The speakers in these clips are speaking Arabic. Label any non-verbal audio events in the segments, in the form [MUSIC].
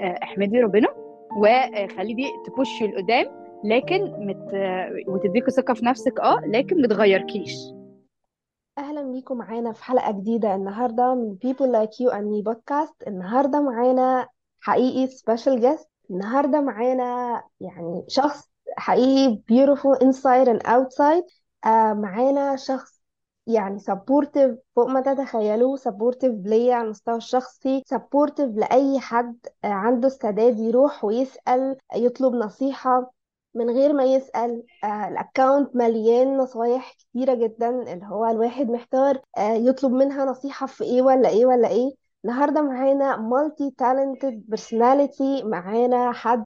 آه، احمدي ربنا وخلي دي تبوش لقدام لكن مت... وتديكي ثقة في نفسك آه لكن متغيركيش أهلا بيكم معانا في حلقة جديدة النهاردة من People Like You and Me podcast. النهاردة معانا حقيقي special guest النهاردة معانا يعني شخص حقيقي inside and outside آه معانا شخص يعني supportive فوق ما تتخيلوه supportive ليا على المستوى الشخصي supportive لأي حد آه عنده استعداد يروح ويسأل يطلب نصيحة من غير ما يسأل. آه ال account مليان نصايح كتيرة جدا اللي هو الواحد محتار آه يطلب منها نصيحة في إيه ولا إيه ولا إيه. النهاردة معانا multi-talented personality معانا حد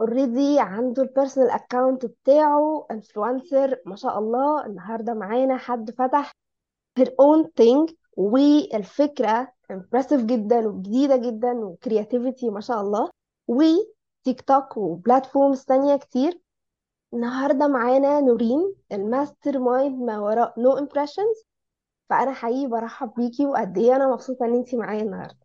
already عنده ال personal account بتاعه influencer ما شاء الله النهاردة معانا حد فتح her own thing والفكرة impressive جدا وجديدة جدا و creativity ما شاء الله وتيك توك و platforms تانية كتير. النهاردة معانا نورين ال mastermind ما وراء No Impressions فأنا حقيقي برحب بيكي وقد إيه أنا مبسوطة إن أنتي معايا النهاردة.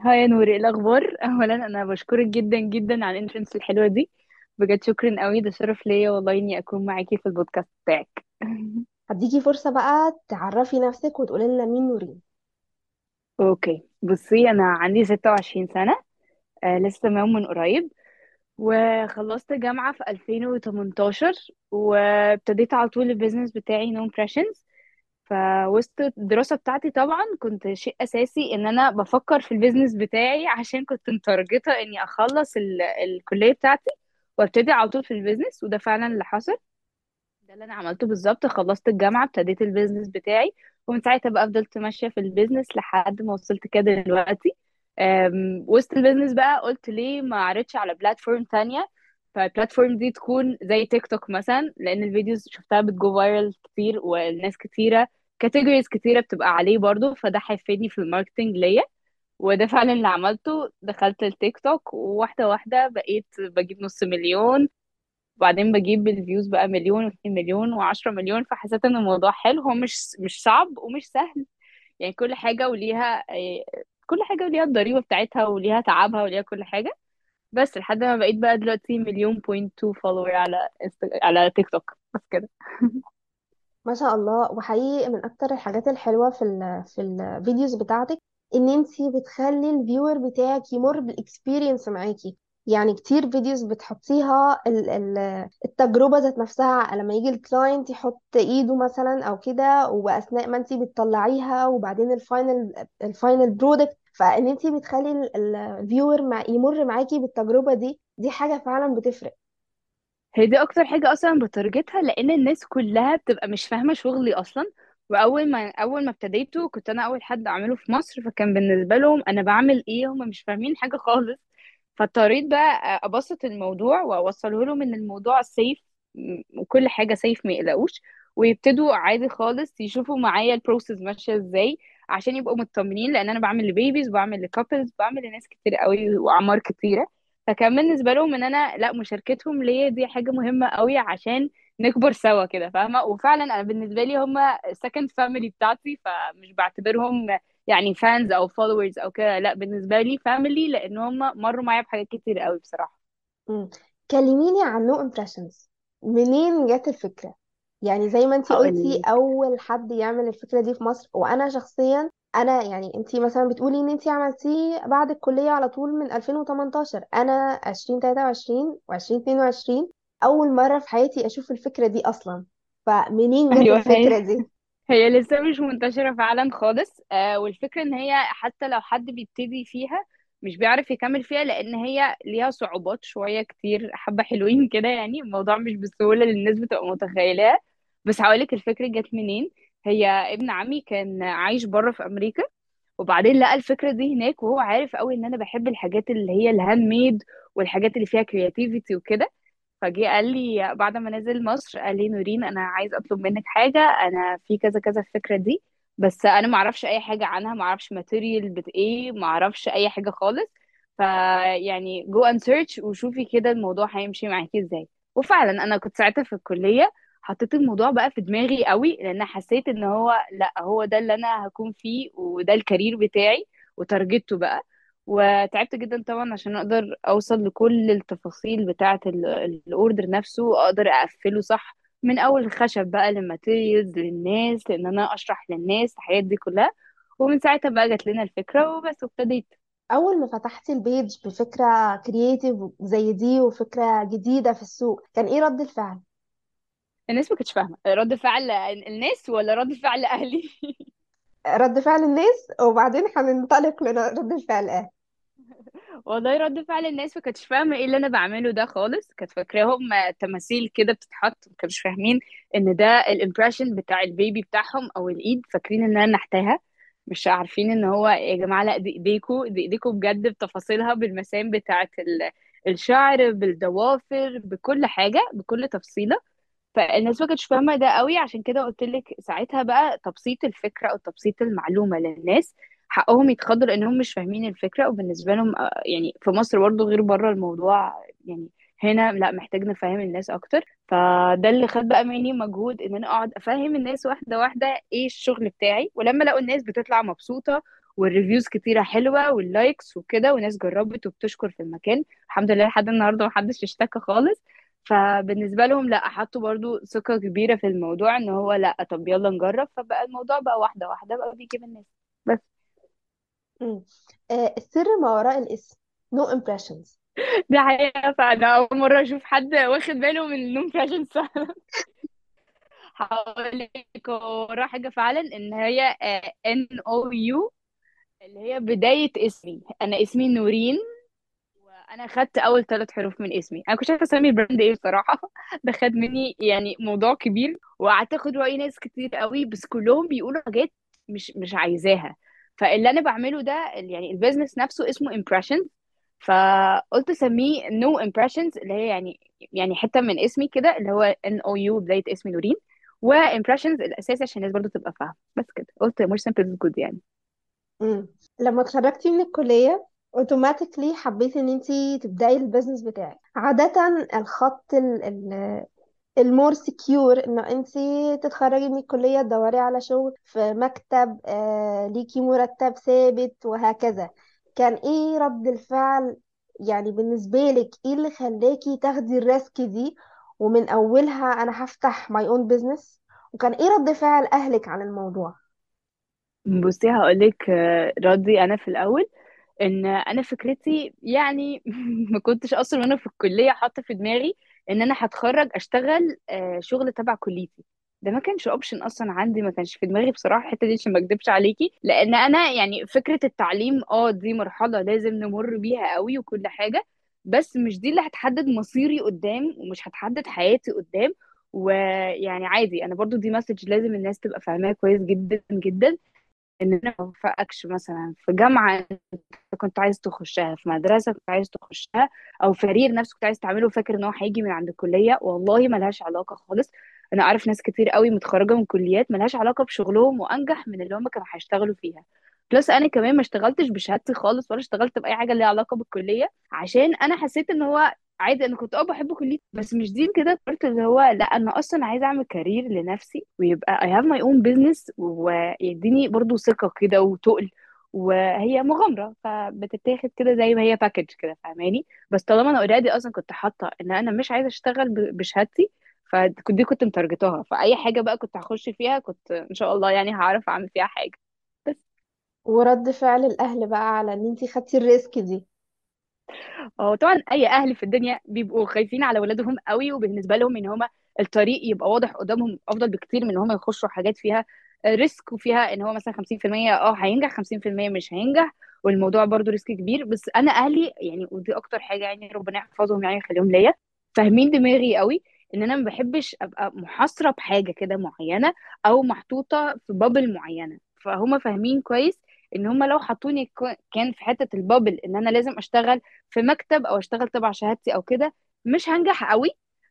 Hi يا نور إيه الأخبار؟ اولا أنا بشكرك جدا جدا على ال entrance الحلوة دي. بجد شكرا قوي ده شرف ليا والله إني أكون معاكي في البودكاست بتاعك. [LAUGHS] هديكي فرصة بقى تعرفي نفسك وتقولي لنا مين نورين Okay بصي أنا عندي 26 سنة آه لسه تمام من قريب وخلصت جامعة في 2018 وابتديت على طول ال business بتاعي No Impressions فوسط الدراسة بتاعتي طبعا كنت شيء أساسي إن أنا بفكر في ال business بتاعي عشان كنت متارجتة إني أخلص ال الكلية بتاعتي وأبتدي على طول في ال business وده فعلا اللي حصل. ده اللي أنا عملته بالظبط خلصت الجامعة ابتديت ال business بتاعي ومن ساعتها بقى فضلت ماشية في ال business لحد ما وصلت كده دلوقتي. وسط ال business بقى قلت ليه ما أعرضش على platform تانية؟ فال platform دي تكون زي تيك توك مثلا لأن ال videos شفتها بت go viral كتير والناس كتيرة categories كتيرة بتبقى عليه برضو فده هيفيدني في ال marketing ليا. وده فعلا اللي عملته دخلت التيك توك وواحدة واحدة بقيت بجيب نص مليون وبعدين بجيب ال views بقى مليون واتنين مليون وعشرة مليون فحسيت إن الموضوع حلو. هو مش مش صعب ومش سهل. يعني كل حاجة وليها كل حاجة وليها الضريبة بتاعتها وليها تعبها وليها كل حاجة. بس لحد ما بقيت بقى دلوقتي مليون point two follower على. على تيك توك. بس كده. [LAUGHS] ما شاء الله. وحقيقي من أكتر الحاجات الحلوة في ال في ال videos بتاعتك إن أنتي بتخلي ال viewer بتاعك يمر بال experience معاكي. يعني كتير فيديوز بتحطيها ال- ال- التجربة ذات نفسها لما يجي ال client يحط إيده مثلا أو كده وأثناء ما انتي بتطلعيها وبعدين ال final ال final product فإن انتي بتخلي ال viewer مع يمر معاكي بالتجربة دي دي حاجة فعلا بتفرق. هي دي أكتر حاجة أصلا بتارجتها لأن الناس كلها بتبقى مش فاهمة شغلي أصلا. وأول ما أول ما ابتديته كنت أنا أول حد أعمله في مصر فكان بالنسبة لهم أنا بعمل إيه؟ هم مش فاهمين حاجة خالص. فاضطريت بقى أبسط الموضوع وأوصله لهم إن الموضوع safe وكل حاجة safe ما يقلقوش. ويبتدوا عادي خالص يشوفوا معايا ال process ماشية إزاي عشان يبقوا مطمنين لأن أنا بعمل ل babies بعمل ل couples بعمل لناس كتير قوي وأعمار كتيرة. فكان بالنسبة لهم إن أنا لأ مشاركتهم ليا دي حاجة مهمة قوي عشان نكبر سوا كده فاهمة؟ وفعلا أنا بالنسبة لي هم second family بتاعتي فمش بعتبرهم يعني fans أو followers أو كده لأ بالنسبة لي family لأن هم مروا معايا بحاجات كتير قوي بصراحة. مم. كلميني عن No Impressions منين جت الفكرة؟ يعني زي ما أنتي قلتي أول حد يعمل الفكرة دي في مصر وأنا شخصيا أنا يعني انتي مثلا بتقولي إن انتي عملتيه بعد الكلية على طول من 2018 أنا 2023 و2022 أول مرة في حياتي أشوف الفكرة دي أصلا. فمنين جت أيوه الفكرة هي دي؟ هي لسه مش منتشرة فعلا خالص. آه والفكرة إن هي حتى لو حد بيبتدي فيها مش بيعرف يكمل فيها لأن هي ليها صعوبات شوية كتير حبة حلوين كده يعني. الموضوع مش بالسهولة اللي الناس بتبقى متخيلاه بس هقولك الفكرة جت منين. هي ابن عمي كان عايش بره في أمريكا وبعدين لقى الفكرة دي هناك وهو عارف قوي إن أنا بحب الحاجات اللي هي ال handmade والحاجات اللي فيها creativity وكده. فجه قال لي بعد ما نزل مصر قال لي نورين أنا عايز أطلب منك حاجة أنا في كذا كذا الفكرة دي بس أنا ما أعرفش أي حاجة عنها ما أعرفش material بت إيه ما أعرفش أي حاجة خالص. فيعني go and search وشوفي كده الموضوع هيمشي معاكي إزاي. وفعلا أنا كنت ساعتها في الكلية حطيت الموضوع بقى في دماغي قوي لأن حسيت إن هو لأ هو ده اللي أنا هكون فيه وده ال career بتاعي وتارجته بقى. وتعبت جدا طبعا عشان أقدر أوصل لكل التفاصيل بتاعة ال order نفسه وأقدر أقفله صح من أول الخشب بقى لل materials للناس لأن أنا أشرح للناس الحاجات دي كلها. ومن ساعتها بقى جات لنا الفكرة وبس وابتديت. أول ما فتحتي ال page بفكرة creative زي دي وفكرة جديدة في السوق كان إيه رد الفعل؟ الناس ما كانتش فاهمة. رد فعل الناس ولا رد فعل أهلي؟ [LAUGHS] رد فعل الناس وبعدين هننطلق لرد الفعل آه [LAUGHS] والله رد فعل الناس ما كانتش فاهمة إيه اللي أنا بعمله ده خالص. كانت فاكراهم تماثيل كده بتتحط ما كانوش فاهمين إن ده ال impression بتاع ال baby بتاعهم أو الإيد فاكرين إن أنا نحتاها. مش عارفين إن هو يا جماعة لأ دي ايديكوا دي ايديكوا بجد بتفاصيلها بالمسام بتاعه ال- الشعر بالضوافر بكل حاجة بكل تفصيلة. فالناس ما كانتش فاهمة ده قوي عشان كده قلت لك ساعتها بقى تبسيط الفكرة أو تبسيط المعلومة للناس حقهم يتخضوا لأنهم مش فاهمين الفكرة وبالنسبة لهم آه، يعني في مصر برضه غير بره الموضوع يعني هنا لأ محتاج نفهم الناس أكتر. فده اللي خد بقى مني مجهود إن أنا أقعد أفهم الناس واحدة واحدة إيه الشغل بتاعي. ولما لقوا الناس بتطلع مبسوطة وال reviews كتيرة حلوة وال likes وكده وناس جربت وبتشكر في المكان الحمد لله لحد النهارده محدش اشتكى خالص. فبالنسبة لهم لا حطوا برضو ثقة كبيرة في الموضوع إن هو لا طب يلا نجرب. فبقى الموضوع بقى واحدة واحدة بقى بيجيب الناس. بس. مم. آه، السر ما وراء الاسم. Nou Nou Impressions. [LAUGHS] دي حقيقة فأنا أول مرة أشوف حد واخد باله من ال Nou Impressions فعلا. [LAUGHS] هقول لك ورا حاجة فعلا إن هي N O U اللي هي بداية اسمي. أنا اسمي نورين. وأنا خدت أول ثلاث حروف من اسمي. أنا كنت عارفه أسمي ال brand إيه بصراحة؟ [LAUGHS] ده خد مني يعني موضوع كبير وقعدت اخد رأي ناس كتير قوي بس كلهم بيقولوا حاجات مش مش عايزاها. فاللي أنا بعمله ده يعني ال business نفسه اسمه impressions. فقلت أسميه Nou Impressions اللي هي يعني يعني حتة من اسمي كده اللي هو N O U بداية اسمي نورين. و impressions الاساسي عشان الناس برضو تبقى فاهمة. بس كده. قلت simple is good يعني. مم. لما اتخرجتي من الكلية automatically حبيتي إن أنتي تبدأي ال business بتاعك. عادة الخط ال ال ال more secure إنه أنتي تتخرجي من الكلية تدوري على شغل في مكتب آه ليكي مرتب ثابت وهكذا. كان إيه رد الفعل؟ يعني بالنسبة لك إيه اللي خلاكي تاخدي ال risk دي؟ ومن أولها أنا هفتح my own business وكان إيه رد فعل أهلك عن الموضوع؟ بصي هقولك آه، أنا في الأول. إن أنا فكرتي يعني [LAUGHS] ما كنتش أصلا وأنا في الكلية حاطة في دماغي إن أنا هتخرج أشتغل آه، شغل تبع كليتي. ده ما كانش option أصلا عندي ما كانش في دماغي بصراحة الحتة دي عشان ما أكدبش عليكي. لأن أنا يعني فكرة التعليم آه دي مرحلة لازم نمر بيها قوي وكل حاجة بس مش دي اللي هتحدد مصيري قدام ومش هتحدد حياتي قدام. ويعني عادي أنا برضو دي message لازم الناس تبقى فاهماها كويس جدا جدا. إن أنا ما اتوفقتش مثلا في جامعة أنت كنت عايز تخشها في مدرسة كنت عايز تخشها أو في career نفسه كنت عايز تعمله فاكر إن هو هيجي من عند الكلية والله ملهاش علاقة خالص. أنا أعرف ناس كتير قوي متخرجة من كليات ملهاش علاقة بشغلهم وأنجح من اللي هم كانوا هيشتغلوا فيها. plus أنا كمان ما اشتغلتش بشهادتي خالص ولا اشتغلت بأي حاجة ليها علاقة بالكلية عشان أنا حسيت إن هو عادي أنا كنت آه بحب كليتي بس مش دي كده قلت اللي هو لأ أنا أصلا عايزة أعمل career لنفسي ويبقى I have my own business ويديني برضو ثقة كده وتقل وهي مغامرة فبتتاخد كده زي ما هي package كده فاهماني؟ بس طالما أنا already أصلا كنت حاطة إن أنا مش عايزة أشتغل بشهادتي فدي كنت متارجتاها فأي حاجة بقى كنت هخش فيها كنت إن شاء الله يعني هعرف أعمل فيها حاجة. بس. ورد فعل الأهل بقى على إن انتي خدتي ال risk دي. هو طبعا أي أهل في الدنيا بيبقوا خايفين على ولادهم قوي وبالنسبة لهم إن هما الطريق يبقى واضح قدامهم أفضل بكتير من إن هما يخشوا حاجات فيها risk وفيها إن هو مثلا 50% آه هينجح 50% مش هينجح والموضوع برضو risk كبير. بس أنا أهلي يعني ودي أكتر حاجة يعني ربنا يحفظهم يعني يخليهم ليا فاهمين دماغي قوي إن أنا ما بحبش أبقى محاصرة بحاجة كده معينة أو محطوطة في bubble معينة. فهم فاهمين كويس إن هم لو حطوني كان في حتة ال bubble إن أنا لازم أشتغل في مكتب أو أشتغل تبع شهادتي أو كده مش هنجح قوي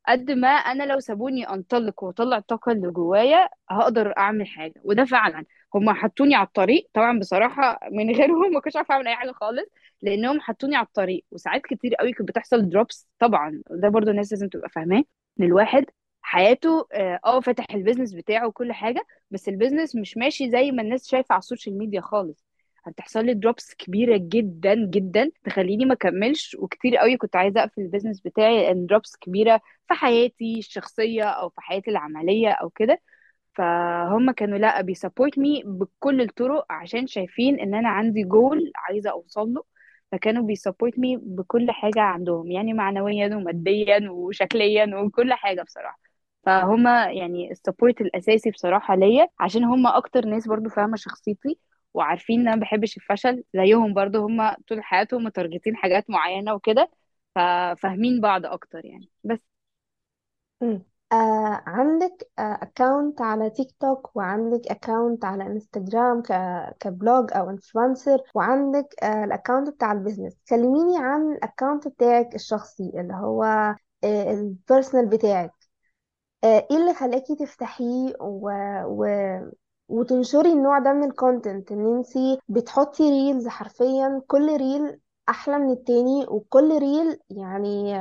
قد ما أنا لو سابوني انطلق واطلع الطاقه اللي جوايا هقدر أعمل حاجة. وده فعلا هم حطوني على الطريق طبعا بصراحة من غيرهم ما كنتش عارفة أعمل أي حاجة خالص لأنهم حطوني على الطريق. وساعات كتير قوي كانت بتحصل drops طبعا ده برضو الناس لازم تبقى فاهماه. إن الواحد حياته آه آه، فتح ال business بتاعه وكل حاجة بس ال business مش ماشي زي ما الناس شايفة على السوشيال ميديا خالص. هتحصل لي drops كبيرة جدا جدا تخليني ما اكملش وكتير قوي كنت عايزة أقفل ال business بتاعي لأن drops كبيرة في حياتي الشخصية أو في حياتي العملية أو كده. فهم كانوا لأ بي support me بكل الطرق عشان شايفين إن أنا عندي جول عايزة أوصل له. فكانوا بي support me بكل حاجة عندهم يعني معنويا وماديا وشكليا وكل حاجة بصراحة. فهم يعني ال support الأساسي بصراحة ليا عشان هم أكتر ناس برضو فاهمة شخصيتي وعارفين إن أنا ما بحبش الفشل زيهم برضو هم طول حياتهم متارجتين حاجات معينة وكده ففاهمين بعض أكتر يعني. بس. آه عندك account على تيك توك وعندك account على انستجرام ك blogger أو influencer وعندك آه ال account بتاع ال business كلميني عن ال account بتاعك الشخصي اللي هو ال personal بتاعك. آه إيه اللي خلاكي تفتحيه و... و... وتنشري النوع ده من ال content إن انتي بتحطي reels حرفيا كل reel أحلى من التاني وكل reel يعني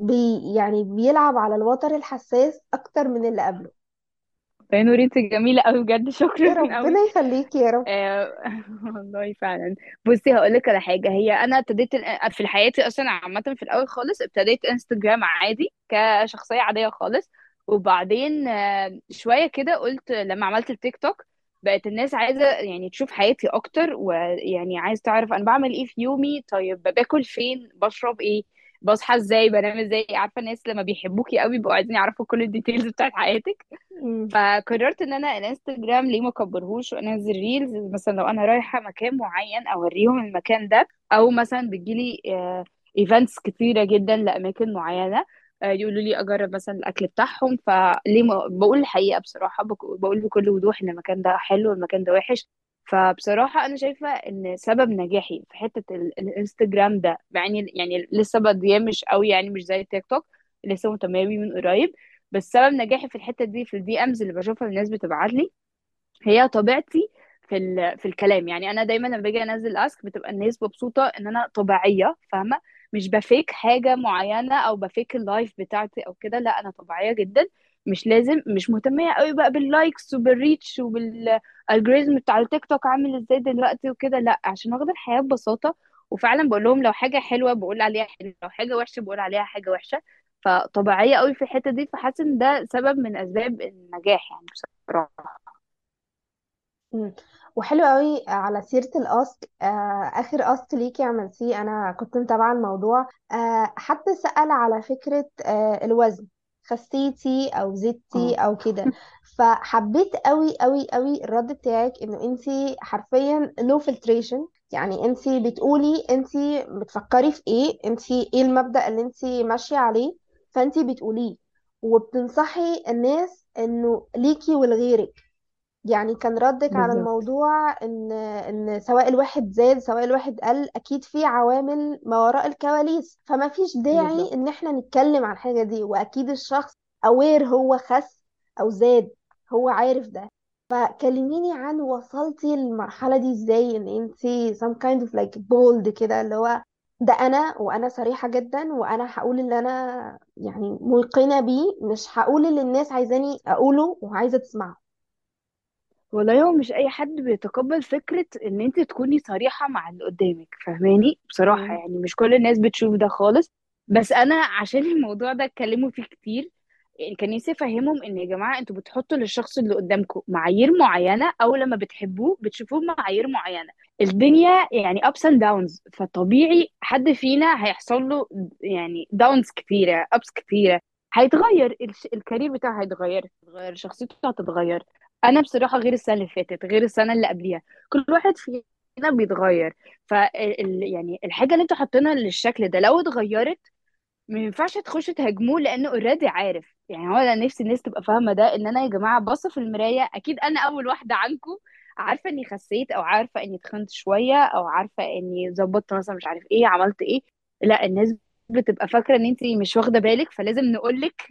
بي يعني بيلعب على الوتر الحساس أكتر من اللي قبله. يا نوري انت جميلة قوي بجد يا شكرا ربنا قوي. يخليكي يا رب. آه، [LAUGHS] والله فعلا. بصي هقول لك على حاجة هي أنا ابتديت ال- في حياتي أصلا عامة في الأول خالص ابتديت انستجرام عادي كشخصية عادية خالص. وبعدين آه، شوية كده قلت لما عملت التيك توك بقت الناس عايزة يعني تشوف حياتي أكتر ويعني عايز تعرف أنا بعمل إيه في يومي طيب باكل فين بشرب إيه بصحى إزاي بنام إزاي عارفة الناس لما بيحبوكي قوي بيبقوا عايزين يعرفوا كل ال details [LAUGHS] بتاعت حياتك. فقررت إن أنا الإنستجرام ليه ما اكبرهوش وأنزل reels مثلا لو أنا رايحة مكان معين أوريهم المكان ده أو مثلا بتجيلي events كتيرة جدا لأماكن معينة آه، يقولوا لي أجرب مثلا الأكل بتاعهم فليه ما بقول الحقيقة بصراحة بقول بكل وضوح إن المكان ده حلو والمكان ده وحش. فبصراحة أنا شايفة إن سبب نجاحي في حتة ال- الإنستجرام ده يعني يعني لسه بادية مش قوي يعني مش زي التيك توك لسه متماوي من قريب. بس سبب نجاحي في الحتة دي في ال DMs اللي بشوفها الناس بتبعت لي هي طبيعتي في. في الكلام. يعني أنا دايما لما باجي أنزل ask بتبقى الناس مبسوطة إن أنا طبيعية فاهمة؟ مش ب fake حاجة معينة أو ب fake ال life بتاعتي أو كده لأ أنا طبيعية جدا. مش لازم مش مهتمة قوي بقى بال likes وبال reach وبال algorithm بتاع التيك توك عامل إزاي دلوقتي وكده لأ عشان واخدة الحياة ببساطة. وفعلا بقول لهم لو حاجة حلوة بقول عليها حلوة لو حاجة وحشة بقول عليها حاجة وحشة. فطبيعية قوي في الحتة دي فحاسة إن ده سبب من أسباب النجاح يعني بصراحة. وحلو قوي على سيرة ال ask آه آخر ask ليكي عملتيه أنا كنت متابعة الموضوع. آه حد سأل على فكرة آه الوزن خسيتي أو زدتي آه. أو كده. فحبيت قوي قوي قوي الرد بتاعك إنه انتي حرفيا no filtration يعني انتي بتقولي انتي بتفكري في إيه انتي إيه المبدأ اللي انتي ماشية عليه فانتي بتقوليه. وبتنصحي الناس إنه ليكي ولغيرك. يعني كان ردك على بالظبط. الموضوع إن إن سواء الواحد زاد سواء الواحد قل أكيد في عوامل ما وراء الكواليس. فما فيش داعي إن بالظبط إحنا نتكلم عن الحاجة دي وأكيد الشخص اوير هو خس أو زاد هو عارف ده. فكلميني عن وصلتي للمرحلة دي إزاي؟ إن انتي some kind of like bold كده اللي هو ده أنا وأنا صريحة جدا وأنا هقول اللي أنا يعني موقنة بيه. مش هقول اللي الناس عايزاني أقوله وعايزة تسمعه. والله هو مش أي حد بيتقبل فكرة إن أنت تكوني صريحة مع اللي قدامك فاهماني؟ بصراحة مم. يعني مش كل الناس بتشوف ده خالص. بس أنا عشان الموضوع ده اتكلموا فيه كتير يعني كان نفسي أفهمهم إن يا جماعة أنتوا بتحطوا للشخص اللي قدامكم معايير معينة أو لما بتحبوه بتشوفوه معايير معينة. الدنيا يعني ups and downs فطبيعي حد فينا هيحصل له يعني downs كتيرة ups كتيرة. هيتغير الش- الكارير بتاعه هيتغير هيتغير شخصيته هتتغير. أنا بصراحة غير السنة اللي فاتت غير السنة اللي قبليها. كل واحد فينا بيتغير. ف يعني الحاجة اللي أنتوا حاطينها للشكل ده لو اتغيرت ما ينفعش تخش تهاجموه لأنه already عارف. يعني هو أنا نفسي الناس تبقى فاهمة ده إن أنا يا جماعة باصة في المراية. أكيد أنا أول واحدة عنكم عارفة إني خسيت أو عارفة إني تخنت شوية أو عارفة إني ظبطت مثلا مش عارف إيه عملت إيه. لأ الناس بتبقى فاكرة إن انت مش واخدة بالك فلازم نقولك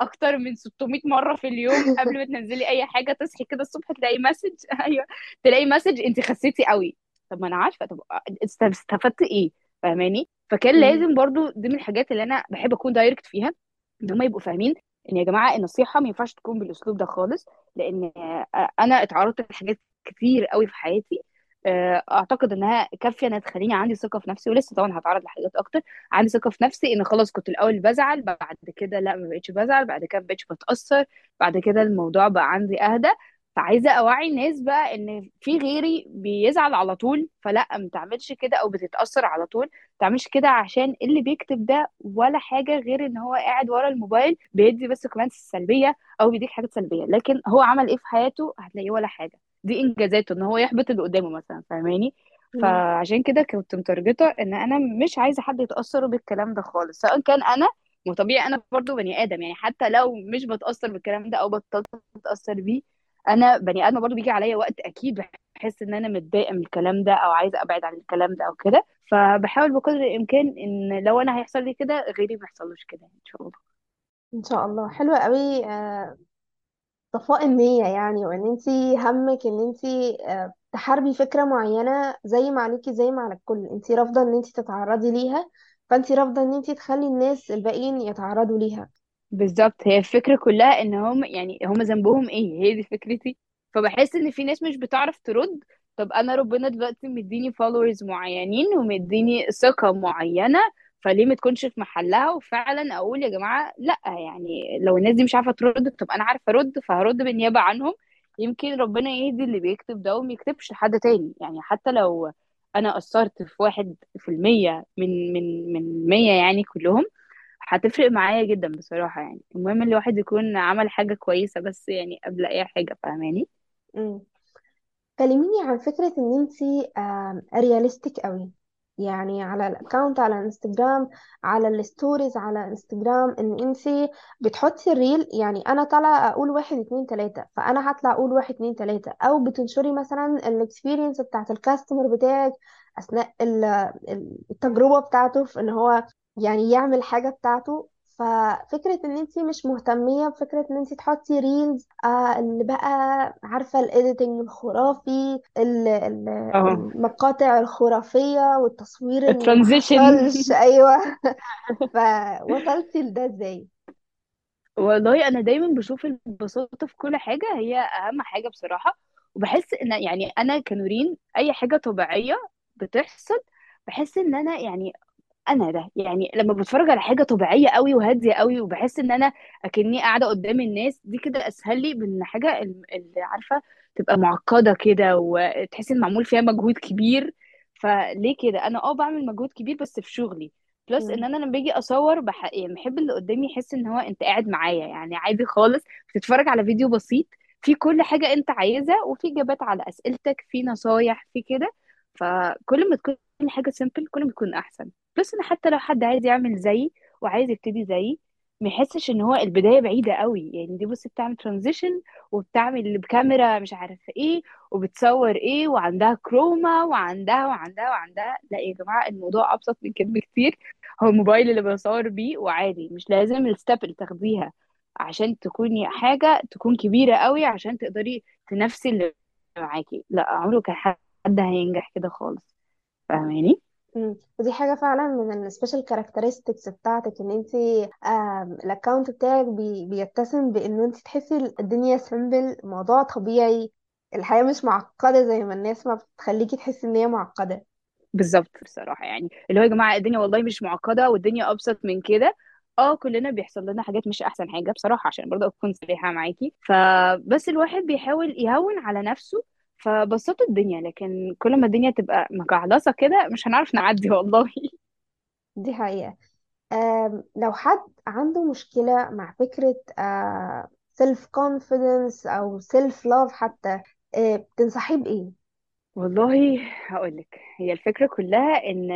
أكتر من 600 مرة في اليوم [LAUGHS] قبل ما تنزلي أي حاجة تصحي كده الصبح تلاقي message [LAUGHS] أيوه تلاقي message انت خسيتي قوي. طب ما أنا عارفة طب است- استفدت إيه؟ فاهماني؟ فكان. لازم برضو دي من الحاجات اللي أنا بحب أكون direct فيها إن هم يبقوا فاهمين إن يا جماعة النصيحة ما ينفعش تكون بالأسلوب ده خالص لأن أنا اتعرضت لحاجات كتير قوي في حياتي أعتقد إنها كافية إنها تخليني عندي ثقة في نفسي ولسه طبعا هتعرض لحاجات أكتر. عندي ثقة في نفسي إن خلاص كنت الأول بزعل بعد كده لأ ما بقتش بزعل بعد كده ما بقتش بتأثر بعد كده الموضوع بقى عندي أهدى. فعايزة أوعي الناس بقى إن في غيري بيزعل على طول فلأ ما تعملش كده أو بتتأثر على طول. ما تعملش كده عشان اللي بيكتب ده ولا حاجة غير إن هو قاعد ورا الموبايل بيدي بس كومنتس سلبية أو بيديك حاجات سلبية. لكن هو عمل إيه في حياته؟ هتلاقيه ولا حاجة. دي إنجازاته إن هو يحبط اللي قدامه مثلا فاهماني. فعشان كده كنت مترجطة إن أنا مش عايزة حد يتأثر بالكلام ده خالص سواء كان أنا وطبيعي أنا برضو بني آدم يعني حتى لو مش بتأثر بالكلام ده أو بطلت اتاثر بيه أنا بني آدم برضو بيجي عليا وقت أكيد بحس إن أنا متضايقة من الكلام ده أو عايزة أبعد عن الكلام ده أو كده فبحاول بقدر الإمكان إن لو أنا هيحصل لي كده غيري ما يحصلوش كده إن شاء الله. إن شاء الله. حلوة قوي. آه، صفاء النية يعني وإن انتي همك إن انتي آه، تحاربي فكرة معينة زي ما عليكي زي ما على الكل. انتي رافضة إن انتي تتعرضي ليها فانتي رافضة إن انتي تخلي الناس الباقيين يتعرضوا ليها. بالظبط. هي الفكرة كلها إن هم يعني هم ذنبهم إيه؟ هي دي فكرتي. فبحس إن في ناس مش بتعرف ترد. طب أنا ربنا دلوقتي مديني followers معينين ومديني ثقة معينة فليه ما تكونش في محلها وفعلا أقول يا جماعة لأ يعني لو الناس دي مش عارفة ترد طب أنا عارفة أرد فهرد بالنيابة عنهم. يمكن ربنا يهدي اللي بيكتب ده وما يكتبش لحد تاني. يعني حتى لو أنا أثرت في واحد في المية من من من مية يعني كلهم هتفرق معايا جدا بصراحة يعني. المهم الواحد يكون عمل حاجة كويسة بس يعني قبل أي حاجة فاهماني. كلميني عن فكرة إن أنتي realistic قوي. يعني على ال account على انستجرام على ال stories على انستجرام إن انتي بتحطي ال reel يعني أنا طالعة أقول واحد اتنين تلاتة فأنا هطلع أقول واحد اتنين تلاتة. أو بتنشري مثلا ال experience بتاعت ال customer بتاعك أثناء ال- ال- التجربة بتاعته في إن هو يعني يعمل حاجة بتاعته. ففكرة إن انتي مش مهتمية بفكرة إن انتي تحطي reels آه اللي بقى عارفة ال editing الخرافي ال- ال- آه. المقاطع الخرافية والتصوير اللي ما ال transition حصلش أيوه فوصلتي لده إزاي؟ والله أنا دايما بشوف البساطة في كل حاجة هي أهم حاجة بصراحة. وبحس إن يعني أنا كنورين أي حاجة طبيعية بتحصل بحس إن أنا يعني أنا ده يعني لما بتفرج على حاجة طبيعية قوي وهادية قوي وبحس إن أنا أكني قاعدة قدام الناس دي كده أسهل لي من حاجة ال- اللي عارفة تبقى معقدة كده وتحس إن معمول فيها مجهود كبير. فليه كده؟ أنا آه بعمل مجهود كبير بس في شغلي. بلس إن. أنا لما باجي أصور بح... يعني بحب اللي قدامي يحس إن هو أنت قاعد معايا يعني عادي خالص. بتتفرج على فيديو بسيط في كل حاجة أنت عايزها وفي إجابات على أسئلتك في نصايح في كده. فكل ما تكون حاجة simple كل ما تكون أحسن. بس أنا حتى لو حد عايز يعمل زيي وعايز يبتدي زيي ما يحسش إن هو البداية بعيدة قوي. يعني دي بص بتعمل transition وبتعمل بكاميرا مش عارفة إيه وبتصور إيه وعندها chroma وعندها وعندها وعندها. لا يا جماعة الموضوع أبسط من كده بكتير. هو الموبايل اللي بصور بيه وعادي مش لازم ال step اللي تاخديها. عشان تكوني حاجة تكون كبيرة قوي عشان تقدري تنافسي اللي معاكي. لا عمره كان حد هينجح كده خالص. فاهماني؟ مم. ودي حاجة فعلا من ال special characteristics بتاعتك إن انت ال account بتاعك بي بيتسم بإنه انت تحسي الدنيا simple موضوع طبيعي الحياة مش معقدة زي ما الناس ما بتخليكي تحسي إن هي معقدة. بالظبط بصراحة يعني اللي هو يا جماعة الدنيا والله مش معقدة والدنيا أبسط من كده. آه كلنا بيحصل لنا حاجات مش أحسن حاجة بصراحة عشان برضه أكون صريحة معاكي. فبس الواحد بيحاول يهون على نفسه فبسطوا الدنيا لكن كل ما الدنيا تبقى مجعلصة كده مش هنعرف نعدي والله دي حقيقة آم، لو حد عنده مشكلة مع فكرة self confidence أو self love حتى آه، بتنصحيه بإيه؟ والله هقولك هي الفكرة كلها إن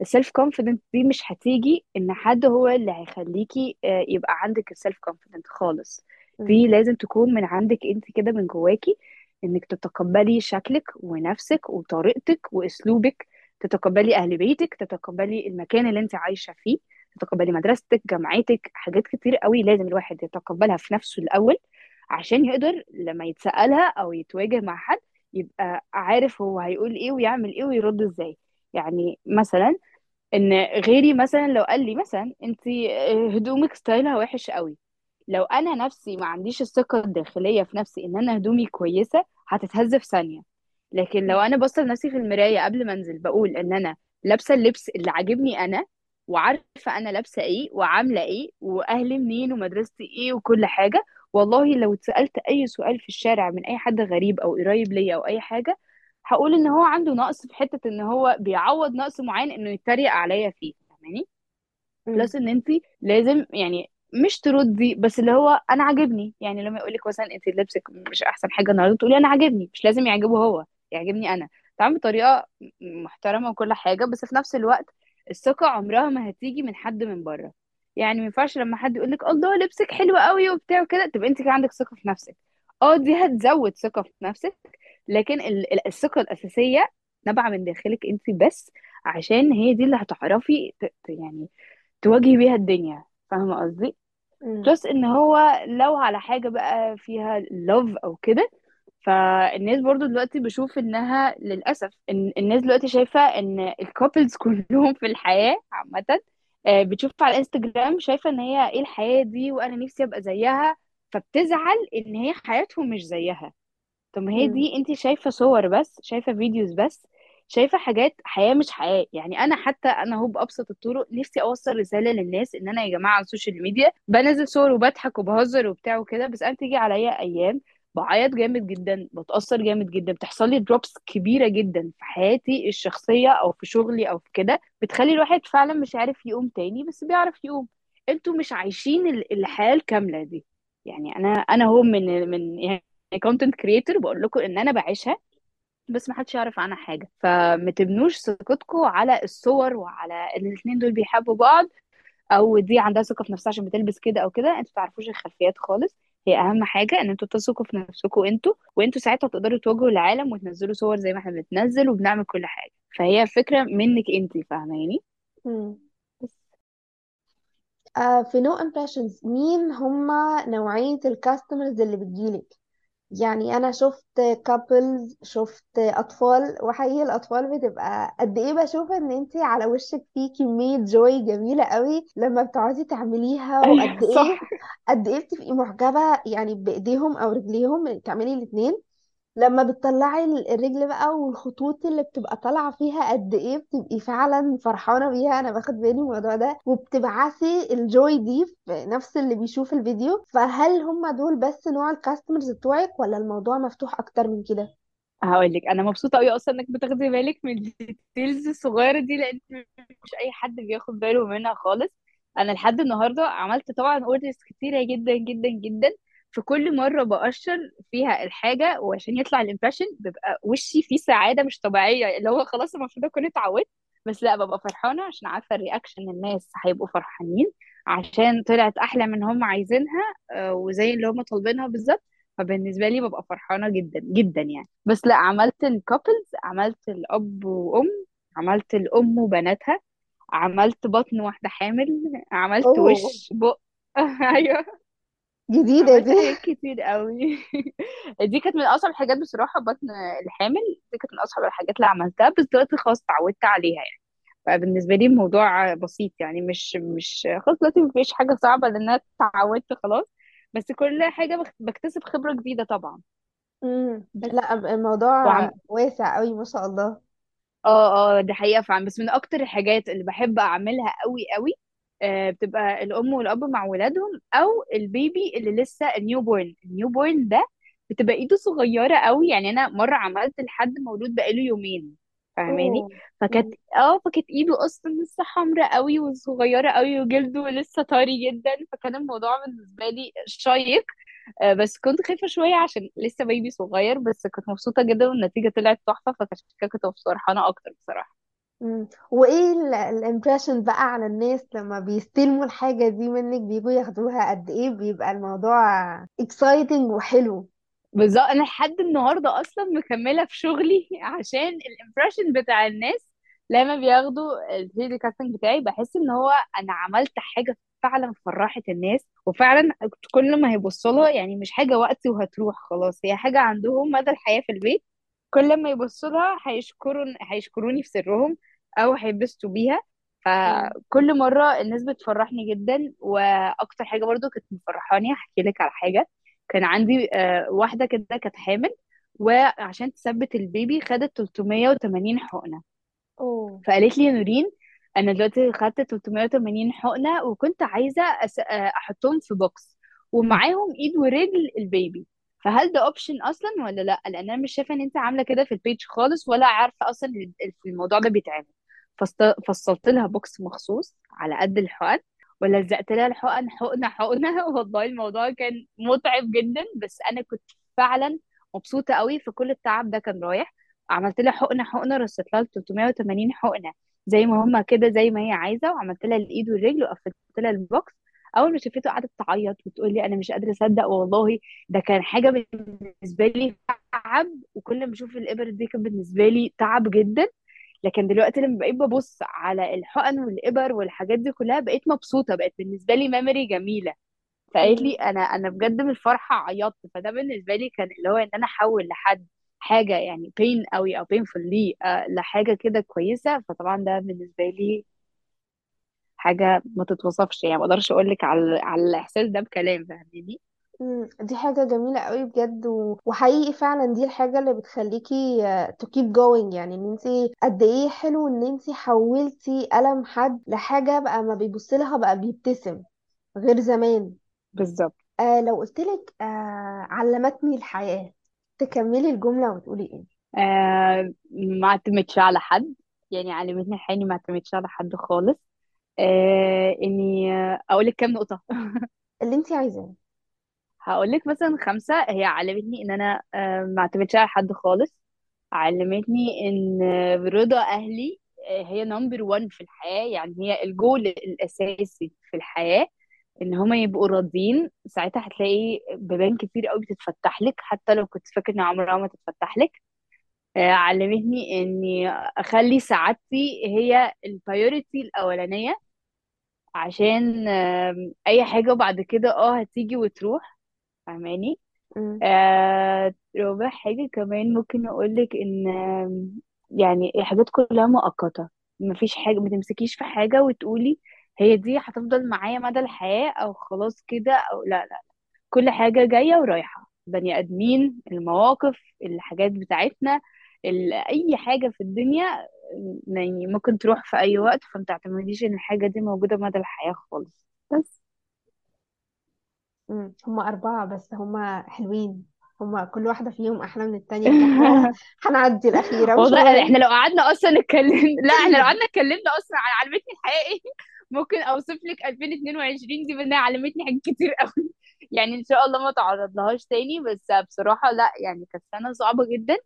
ال self confidence دي مش هتيجي إن حد هو اللي هيخليكي آه، يبقى عندك ال self confidence خالص مم. دي لازم تكون من عندك أنت كده من جواكي إنك تتقبلي شكلك ونفسك وطريقتك وأسلوبك تتقبلي أهل بيتك تتقبلي المكان اللي أنت عايشة فيه تتقبلي مدرستك جامعتك حاجات كتير قوي لازم الواحد يتقبلها في نفسه الأول عشان يقدر لما يتسألها أو يتواجه مع حد يبقى عارف هو هيقول إيه ويعمل إيه ويرد إزاي. يعني مثلا إن غيري مثلا لو قال لي مثلا أنت هدومك ستايلها وحش قوي لو أنا نفسي ما عنديش الثقة الداخلية في نفسي إن أنا هدومي كويسة هتتهز في ثانية لكن لو أنا بصل لنفسي في المراية قبل ما أنزل بقول إن أنا لابسة اللبس اللي عاجبني أنا وعارفة أنا لابسة إيه وعاملة إيه وأهلي منين ومدرستي إيه وكل حاجة والله لو اتسألت أي سؤال في الشارع من أي حد غريب أو قريب ليا أو أي حاجة هقول إن هو عنده نقص في حتة إن هو بيعوض نقص معين إنه يتريق عليا فيه فاهماني. بلس إن انت لازم يعني مش تردي بس اللي هو أنا عاجبني. يعني لما يقول لك مثلا انت لبسك مش أحسن حاجة النهارده تقولي أنا عاجبني. مش لازم يعجبه هو يعجبني أنا. تعمل بطريقة محترمة وكل حاجة بس في نفس الوقت الثقة عمرها ما هتيجي من حد من بره. يعني ما ينفعش لما حد يقول لك الله لبسك حلو قوي وبتاع وكده تبقى انت كده عندك ثقة في نفسك. آه دي هتزود ثقة في نفسك لكن ال- ال- الثقة الأساسية نابعة من داخلك انت بس عشان هي دي اللي هتعرفي يعني تواجهي بيها الدنيا. فاهمة قصدي. plus إن هو لو على حاجة بقى فيها love أو كده فالناس برضو دلوقتي بشوف إنها للأسف إن الناس دلوقتي شايفة إن ال couples [LAUGHS] كلهم في الحياة عامة آه، بتشوف على الانستجرام شايفة إن هي إيه الحياة دي وأنا نفسي أبقى زيها فبتزعل إن هي حياتهم مش زيها طب ما هي. دي انت شايفة صور بس شايفة videos بس شايفة حاجات حياة مش حياة. يعني أنا حتى أنا هو بأبسط الطرق نفسي أوصل رسالة للناس إن أنا يا جماعة على ال social media بنزل صور وبضحك وبهزر وبتاع وكده بس أنا تيجي عليا أيام بعيط جامد جدا بتأثر جامد جدا بتحصل لي drops كبيرة جدا في حياتي الشخصية أو في شغلي أو في كده بتخلي الواحد فعلا مش عارف يقوم تاني بس بيعرف يقوم. أنتوا مش عايشين ال- الحياة الكاملة دي. يعني أنا أنا هو من من يعني content creator بقول لكم إن أنا بعيشها بس ما حدش يعرف عنها حاجة. فما تبنوش ثقتكم على الصور وعلى الاثنين دول بيحبوا بعض أو دي عندها ثقة في نفسها عشان بتلبس كده أو كده أنتوا تعرفوش الخلفيات خالص. هي أهم حاجة إن أنتوا تثقوا في نفسكم أنتوا وأنتوا ساعتها تقدروا تواجهوا العالم وتنزلوا صور زي ما إحنا بنتنزل وبنعمل كل حاجة. فهي فكرة منك انت فاهماني؟ آه في No Impressions مين هما نوعية ال customers اللي بتجيلك؟ يعني أنا شفت couples شفت أطفال وحقيقي الأطفال بتبقى قد إيه بشوف إن انتي على وشك فيه كمية joy جميلة قوي لما بتقعدي تعمليها أيوه وقد إيه صح. قد إيه بتبقي معجبة يعني بإيديهم أو رجليهم تعملي الاتنين. لما بتطلعي ال- الرجل بقى والخطوط اللي بتبقى طالعة فيها قد إيه بتبقي فعلا فرحانة بيها أنا باخد بالي من الموضوع ده وبتبعثي ال joy دي في نفس اللي بيشوف الفيديو. فهل هم دول بس نوع ال customers بتوعك ولا الموضوع مفتوح أكتر من كده؟ هقول لك أنا مبسوطة قوي أصلا إنك بتاخدي بالك من ال details الصغيرة دي لأن مش أي حد بياخد باله منها خالص. أنا لحد النهارده عملت طبعا orders كتيرة جدا جدا جدا. في كل مرة بقشر فيها الحاجة وعشان يطلع ال impression بيبقى وشي فيه سعادة مش طبيعية اللي هو خلاص المفروض أكون اتعودت. بس لأ ببقى فرحانة عشان عارفة ال reaction الناس هيبقوا فرحانين عشان طلعت أحلى من هم عايزينها آه، وزي اللي هم طالبينها بالظبط. فبالنسبة لي ببقى فرحانة جدا جدا يعني. بس لأ عملت الكابلز عملت الأب وأم عملت الأم وبناتها عملت بطن واحدة حامل عملت أوه. وش بق [LAUGHS] أيوه. جديدة دي. حاجات كتير قوي. [LAUGHS] دي كانت من أصعب الحاجات بصراحة بطن الحامل. دي كانت من أصعب الحاجات اللي عملتها بس دلوقتي خلاص اتعودت عليها يعني. فبالنسبه لي الموضوع بسيط يعني مش مش خلاص دلوقتي مفيش حاجة صعبة لأن أنا اتعودت خلاص. بس كل حاجة بخ- بكتسب خبرة جديدة طبعا. امم بس لا الموضوع وعم واسع قوي ما شاء الله. آه آه دي حقيقة فعلا. بس من أكتر الحاجات اللي بحب أعملها قوي قوي بتبقى الأم والأب مع ولادهم أو ال baby اللي لسه ال newborn ال newborn ده بتبقى إيده صغيرة قوي. يعني أنا مرة عملت لحد مولود بقاله يومين فاهماني؟ فكانت. آه فكانت إيده أصلا لسه حمراء قوي وصغيرة قوي وجلده لسه طري جدا. فكان الموضوع بالنسبة لي شيق. آه، بس كنت خايفة شوية عشان لسه بيبي صغير بس كنت مبسوطة جدا والنتيجة طلعت تحفة. فعشان كده كنت فرحانة أكتر بصراحة. وإيه الامبريشن بقى على الناس لما بيستلموا الحاجة دي منك بيجوا ياخدوها؟ قد إيه بيبقى الموضوع exciting وحلو؟ بالظبط. أنا لحد النهاردة أصلا مكملة في شغلي [LAUGHS] عشان الإمبريشن بتاع الناس لما بياخدوا ال 3D casting بتاعي بحس إن هو أنا عملت حاجة فعلا فرحت الناس وفعلا كل ما هيبصوا لها يعني مش حاجة وقتي وهتروح خلاص هي حاجة عندهم مدى الحياة في البيت كل ما يبصوا لها هيشكرون هيشكروني في سرهم أو هيبسطوا بيها. فكل مرة الناس بتفرحني جدا وأكتر حاجة برضو كانت مفرحاني هحكي لك على حاجة. كان عندي آه، واحدة كده كانت حامل وعشان تثبت ال baby خدت 380 حقنة. أوه. فقالت لي يا نورين أنا دلوقتي خدت 380 حقنة وكنت عايزة أس... آه، أحطهم في box ومعاهم إيد ورجل ال baby. فهل ده option أصلا ولا لأ؟ لأن أنا مش شايفة إن أنت عاملة كده في ال page خالص ولا عارفة أصلا ال- ال- الموضوع ده بيتعمل. فصلت لها box مخصوص على قد الحقن ولزقت لها الحقن حقنه حقنه [LAUGHS] والله الموضوع كان متعب جدا بس أنا كنت فعلا مبسوطة قوي في كل التعب ده كان رايح. عملت لها حقنة حقنة رصيت لها 380 حقنة زي ما هما كده زي ما هي عايزة. وعملت لها الإيد والرجل وقفلت لها ال box. أول ما شافته قعدت تعيط وتقول لي أنا مش قادرة أصدق والله ده كان حاجة بالنسبة لي تعب. وكل ما أشوف الابر دي كان بالنسبة لي تعب جدا. لكن دلوقتي لما بقيت ببص على الحقن والإبر والحاجات دي كلها بقيت مبسوطة بقت بالنسبة لي memory جميلة. فقالت لي. أنا أنا بجد من الفرحة عيطت. فده بالنسبة لي كان اللي هو إن أنا أحول لحد حاجة يعني pain قوي أو painful لي آه، لحاجة كده كويسة. فطبعا ده بالنسبة لي حاجة ما تتوصفش يعني ما أقدرش أقول لك على على الإحساس ده بكلام فاهميني مم. دي حاجة جميلة قوي بجد و... وحقيقي فعلا دي الحاجة اللي بتخليكي آه، to keep going. يعني إن انتي قد إيه حلو إن انتي حولتي ألم حد لحاجة بقى ما بيبص لها بقى بيبتسم غير زمان. بالظبط. آه لو قلتلك آه علمتني الحياة تكملي الجملة وتقولي إيه؟ آه ما اعتمدش على حد. يعني علمتني الحياة إني ما اعتمدش على حد خالص. آه إني آه، أقول لك كام نقطة. [LAUGHS] اللي انتي عايزاه. هقول لك مثلا خمسة هي علمتني إن أنا آه ما اعتمدش على حد خالص. علمتني إن رضا أهلي آه، هي number one في الحياة. يعني هي الجول الأساسي في الحياة إن هما يبقوا راضيين. ساعتها هتلاقي بيبان كتير قوي بتتفتح لك حتى لو كنت فاكر إن عمرها ما تتفتح لك. آه، علمتني إني أخلي سعادتي هي ال priority الأولانية. عشان آم، أي حاجة بعد كده آه هتيجي وتروح. فاهماني؟ مم. آه رابع حاجة كمان ممكن أقولك إن آم، يعني الحاجات كلها مؤقتة. مفيش حاجة ما تمسكيش في حاجة وتقولي هي دي هتفضل معايا مدى الحياة أو خلاص كده أو لا لا. كل حاجة جاية ورايحة. بني آدمين المواقف الحاجات بتاعتنا ال- أي حاجة في الدنيا يعني ممكن تروح في أي وقت فما تعتمديش إن الحاجة دي موجودة مدى الحياة خالص. بس. مم. هما أربعة بس هما حلوين. هما كل واحدة فيهم أحلى من التانية. [LAUGHS] فاحنا هنعدي الأخيرة مش والله مهم إحنا لو قعدنا أصلا نتكلم لا إحنا لو قعدنا اتكلمنا أصلا عن علمتني الحياة إيه ممكن أوصف لك 2022 دي بانها علمتني حاجات كتير قوي يعني إن شاء الله ما تعرض لهاش تاني بس بصراحة لا يعني كانت سنة صعبة جدا.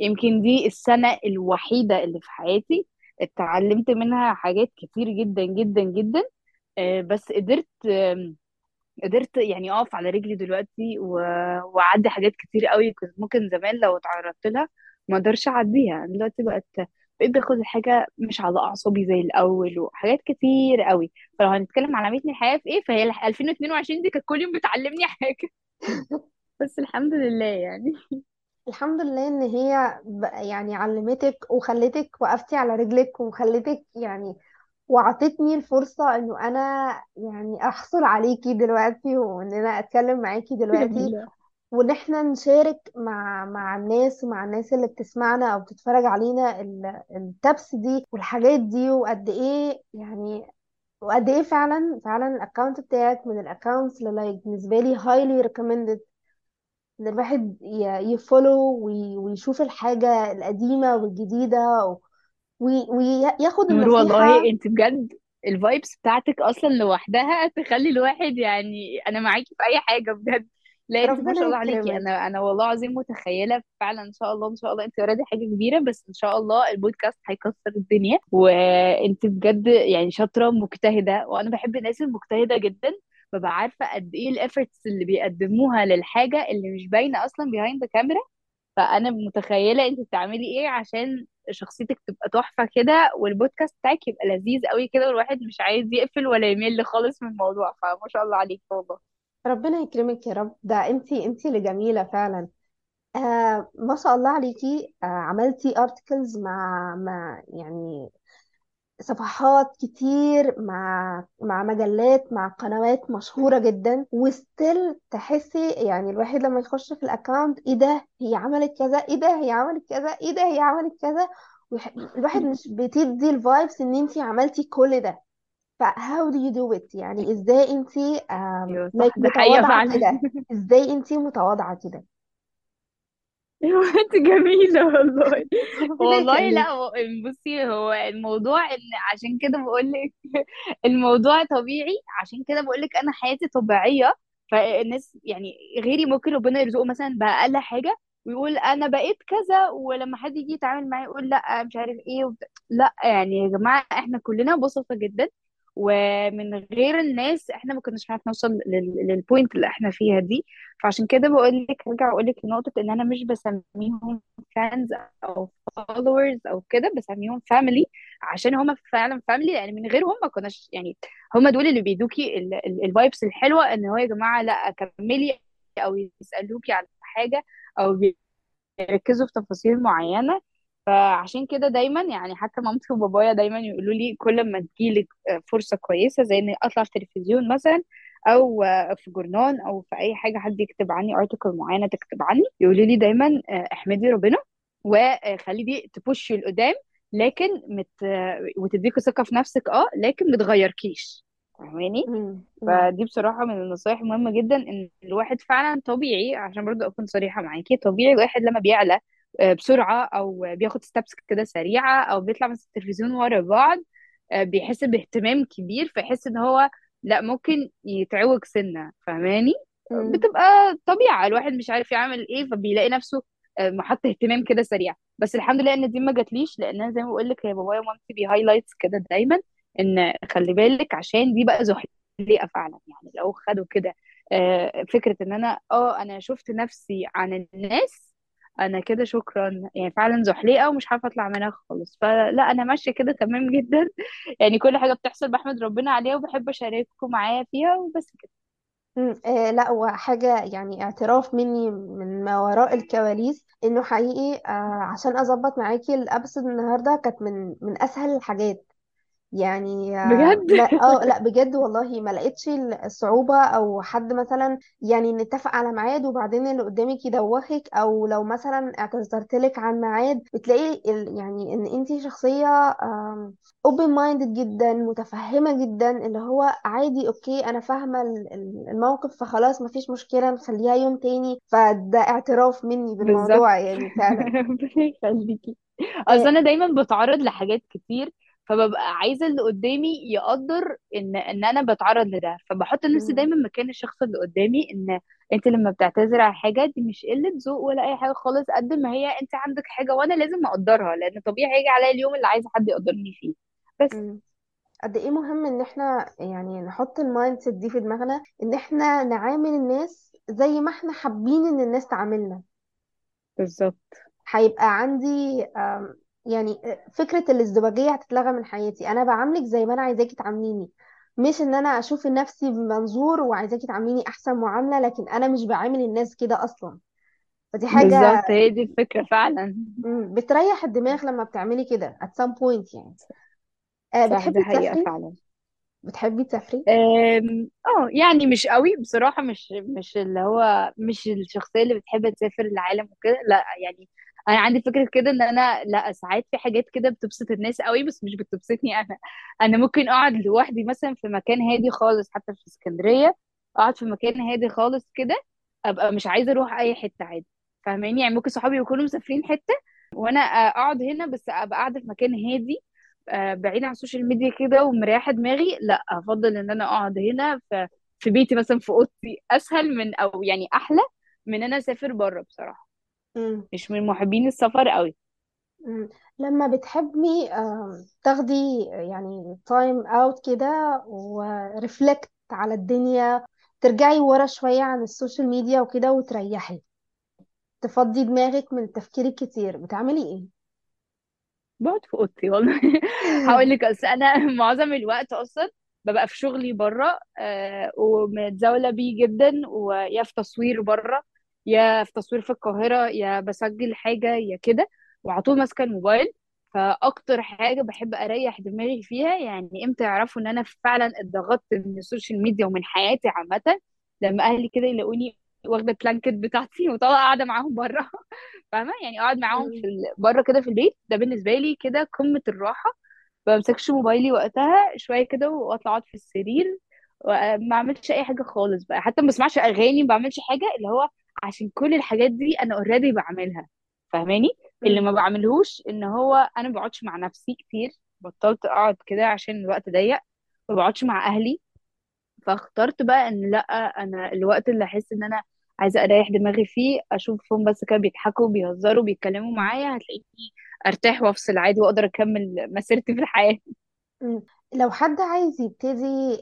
يمكن دي السنة الوحيدة اللي في حياتي اتعلمت منها حاجات كتير جدا جدا جدا. آه، بس قدرت آم، قدرت يعني أقف على رجلي دلوقتي و- وأعدي حاجات كتير قوي كنت ممكن زمان لو اتعرضت لها ما أقدرش أعديها. دلوقتي بقت بقيت باخد الحاجة مش على أعصابي زي الأول وحاجات كتير قوي فلو هنتكلم على عملتني الحياة في إيه فهي ال 2022 دي كانت كل يوم بتعلمني حاجة. [LAUGHS] بس الحمد لله يعني. الحمد لله إن هي يعني علمتك وخلتك وقفتي على رجلك وخلتك يعني وعطتني الفرصة إنه أنا يعني أحصل عليكي دلوقتي وإن أنا أتكلم معاكي دلوقتي جميلة. وإن إحنا نشارك مع مع الناس ومع الناس اللي بتسمعنا أو بتتفرج علينا ال- ال tips دي والحاجات دي وقد إيه يعني وقد إيه فعلا فعلا ال account بتاعك من ال accounts اللي like بالنسبة لي highly recommended إن الواحد ي- ي follow وي- ويشوف الحاجة القديمة وياخد نور والله النصيحه انت بجد ال vibes بتاعتك أصلا لوحدها تخلي الواحد يعني أنا معاكي في اي حاجة بجد. لا انت ما ربنا شاء الله عليكي. يكرمك. أنا أنا والله العظيم متخيلة فعلا ان شاء الله ان شاء الله انت already حاجة كبيرة بس ان شاء الله البودكاست هيكسر الدنيا. وانت بجد يعني شاطرة مجتهده وأنا بحب الناس المجتهدة جدا. ببقى عارفة قد إيه ال efforts اللي بيقدموها للحاجة اللي مش باينة أصلا behind the camera. فأنا متخيلة انت بتعملي إيه عشان شخصيتك تبقى تحفة كده والبودكاست بتاعك يبقى لذيذ قوي كده والواحد مش عايز يقفل ولا يمل خالص من الموضوع فما شاء الله عليك والله. ربنا يكرمك يا رب. ده انتي انتي اللي جميلة فعلا. آه ما شاء الله عليكي. آه عملتي articles مع مع يعني صفحات كتير مع مع مجلات مع قنوات مشهورة جدا و still تحسي يعني الواحد لما يخش في ال account إيه ده؟ هي عملت كذا؟ إيه ده؟ هي عملت كذا؟ إيه ده؟ هي عملت كذا؟ ويح- الواحد مش بتدي الفايبس إن انتي عملتي كل ده. ف how do you do it يعني إزاي انتي آم، أيوه ده حقيقة متواضعة فعلا. كده؟ إزاي انتي متواضعة كده؟ انت جميلة والله. [LAUGHS] والله يخليك لا هو- بصي هو الموضوع إن عشان كده بقول لك [LAUGHS] الموضوع طبيعي. عشان كده بقول لك أنا حياتي طبيعية. فالناس يعني غيري ممكن ربنا يرزقه مثلا بأقل حاجة ويقول أنا بقيت كذا ولما حد يجي يتعامل معايا يقول لأ مش عارف إيه وبت... لأ يعني يا جماعة إحنا كلنا بسطة جدا. ومن غير الناس إحنا ما كناش هنعرف نوصل لل- لل point اللي إحنا فيها دي. فعشان كده بقول لك هرجع أقول لك لنقطة إن أنا مش بسميهم fans أو followers أو كده بسميهم family عشان هما فعلا family لأن من غيرهم ما كناش يعني هما دول اللي بيدوكي ال vibes الحلوة إن هو يا جماعة لأ كملي أو يسألوكي على حاجة أو يركزوا في تفاصيل معينة. فعشان كده دايما يعني حتى مامتي وبابايا دايما يقولوا لي كل ما تجيلك فرصة كويسة زي إني أطلع في تلفزيون مثلا أو في جورنان أو في أي حاجة حد يكتب عني ارتكل معينة تكتب عني يقولوا لي دايما آه، احمدي ربنا وخلي دي تبوشي لقدام لكن مت وتديكي ثقة في نفسك آه لكن ما تغيركيش. فاهماني. فدي بصراحة من النصايح المهمة جدا إن الواحد فعلا طبيعي عشان برضو أكون صريحة معاكي طبيعي الواحد لما بيعلى آه، بسرعة أو بياخد steps كده سريعة أو بيطلع من التلفزيون ورا بعض آه، بيحس باهتمام كبير فيحس إن هو لأ ممكن يتعوج سنة فاهماني. بتبقى طبيعة الواحد مش عارف يعمل إيه فبيلاقي نفسه آه، محط اهتمام كده سريع بس الحمد لله إن دي ما جاتليش لأن أنا زي ما بقول لك يا بابايا ومامتي بي highlights كده دايما إن خلي بالك عشان دي بقى زحليقة فعلا يعني لو خدوا كده فكرة إن أنا آه أنا شفت نفسي عن الناس أنا كده شكرا. يعني فعلا زحليقة ومش عارفة أطلع منها خالص. فلا أنا ماشية كده تمام جدا. [LAUGHS] يعني كل حاجة بتحصل بحمد ربنا عليها وبحب أشارككم معايا فيها وبس كده. آه لا وحاجة يعني اعتراف مني من ما وراء الكواليس إنه حقيقي آه عشان أظبط معاكي الابسط النهاردة كانت من من أسهل الحاجات. يعني بجد؟ ما آه [LAUGHS] لا بجد والله ما لقيتش الصعوبة أو حد مثلا يعني نتفق على ميعاد وبعدين اللي قدامك يدوخك أو لو مثلا اعتذرت لك عن ميعاد بتلاقي ال- يعني إن انتي شخصية open minded جدا متفهمة جدا اللي هو عادي أوكي أنا فاهمة ال- ال- الموقف فخلاص مفيش مشكلة نخليها يوم تاني. فده اعتراف مني بالظبط. بالموضوع يعني فعلا. [LAUGHS] ربنا يخليكي أصل آه، أنا دايما بتعرض لحاجات كتير فببقى عايزة اللي قدامي يقدر إن إن أنا بتعرض لده. فبحط نفسي دايما مكان الشخص اللي قدامي إن أنت لما بتعتذر على حاجة دي مش قلة ذوق ولا أي حاجة خالص قد ما هي أنت عندك حاجة وأنا لازم أقدرها لأن طبيعي هيجي عليا اليوم اللي عايزة حد يقدرني فيه. بس. مم. قد إيه مهم إن إحنا يعني نحط ال mindset دي في دماغنا إن إحنا نعامل الناس زي ما إحنا حابين إن الناس تعاملنا. بالظبط. هيبقى عندي يعني فكرة الازدواجية هتتلغى من حياتي. أنا بعاملك زي ما أنا عايزاكي تعامليني. مش إن أنا أشوف نفسي بمنظور وعايزاكي تعامليني أحسن معاملة لكن أنا مش بعامل الناس كده أصلا. فدي حاجة بالظبط هي دي الفكرة فعلا. مم، بتريح الدماغ لما بتعملي كده at some point يعني. آه، صح دي بتحبي حقيقة تسافري؟ فعلا. بتحبي تسافري؟ أم، آه يعني مش قوي بصراحة مش مش اللي هو مش الشخصية اللي بتحب تسافر العالم وكده لا يعني أنا عندي فكرة كده إن أنا لأ ساعات في حاجات كده بتبسط الناس قوي بس مش بتبسطني أنا. أنا ممكن أقعد لوحدي مثلا في مكان هادي خالص حتى في اسكندرية أقعد في مكان هادي خالص كده أبقى مش عايزة أروح أي حتة عادي. فاهماني؟ يعني ممكن صحابي يكونوا مسافرين حتة وأنا أقعد هنا بس أبقى قاعدة في مكان هادي آه، بعيد عن السوشيال ميديا كده ومريحة دماغي لأ أفضل إن أنا أقعد هنا في في بيتي مثلا في أوضتي أسهل من أو يعني أحلى من إن أنا أسافر بره بصراحة. مم. مش من محبين السفر قوي مم. لما بتحبي تاخدي يعني time out كده و reflect على الدنيا ترجعي ورا شوية عن ال social media وكده وتريحي تفضي دماغك من التفكير الكتير بتعملي إيه؟ بقعد في أوضتي والله [LAUGHS] هقول لك أصل أنا [LAUGHS] معظم الوقت أصلا ببقى في شغلي بره آه ومتزاولة بيه جدا ويا في تصوير بره يا في تصوير في القاهرة يا بسجل حاجة يا كده وعلى طول ماسكة الموبايل. فأكتر حاجة بحب أريح دماغي فيها يعني إمتى يعرفوا إن أنا فعلا اتضغطت من ال social media ومن حياتي عامة؟ لما أهلي كده يلاقوني واخدة ال blanket بتاعتي [LAUGHS] وطالعة قاعدة معاهم بره. [LAUGHS] فاهمة؟ يعني أقعد معاهم في. ال... بره كده في البيت. ده بالنسبة لي كده قمة الراحة. ما بمسكش موبايلي وقتها شوية كده وأطلع أقعد في السرير. وما اعملش أي حاجة خالص بقى. حتى ما بسمعش أغاني ما بعملش حاجة. اللي هو عشان كل الحاجات دي أنا اوريدي بعملها فاهماني اللي. ما بعملهوش إن هو أنا ما بقعدش مع نفسي كتير بطلت أقعد كده عشان الوقت ضيق ما بقعدش مع أهلي فاخترت بقى إن لأ أنا الوقت اللي أحس إن أنا عايزة أريح دماغي فيه اشوفهم بس كده بيضحكوا بيهزروا بيتكلموا معايا هتلاقيني أرتاح وأفصل عادي وأقدر أكمل مسيرتي في الحياة. لو حد عايز يبتدي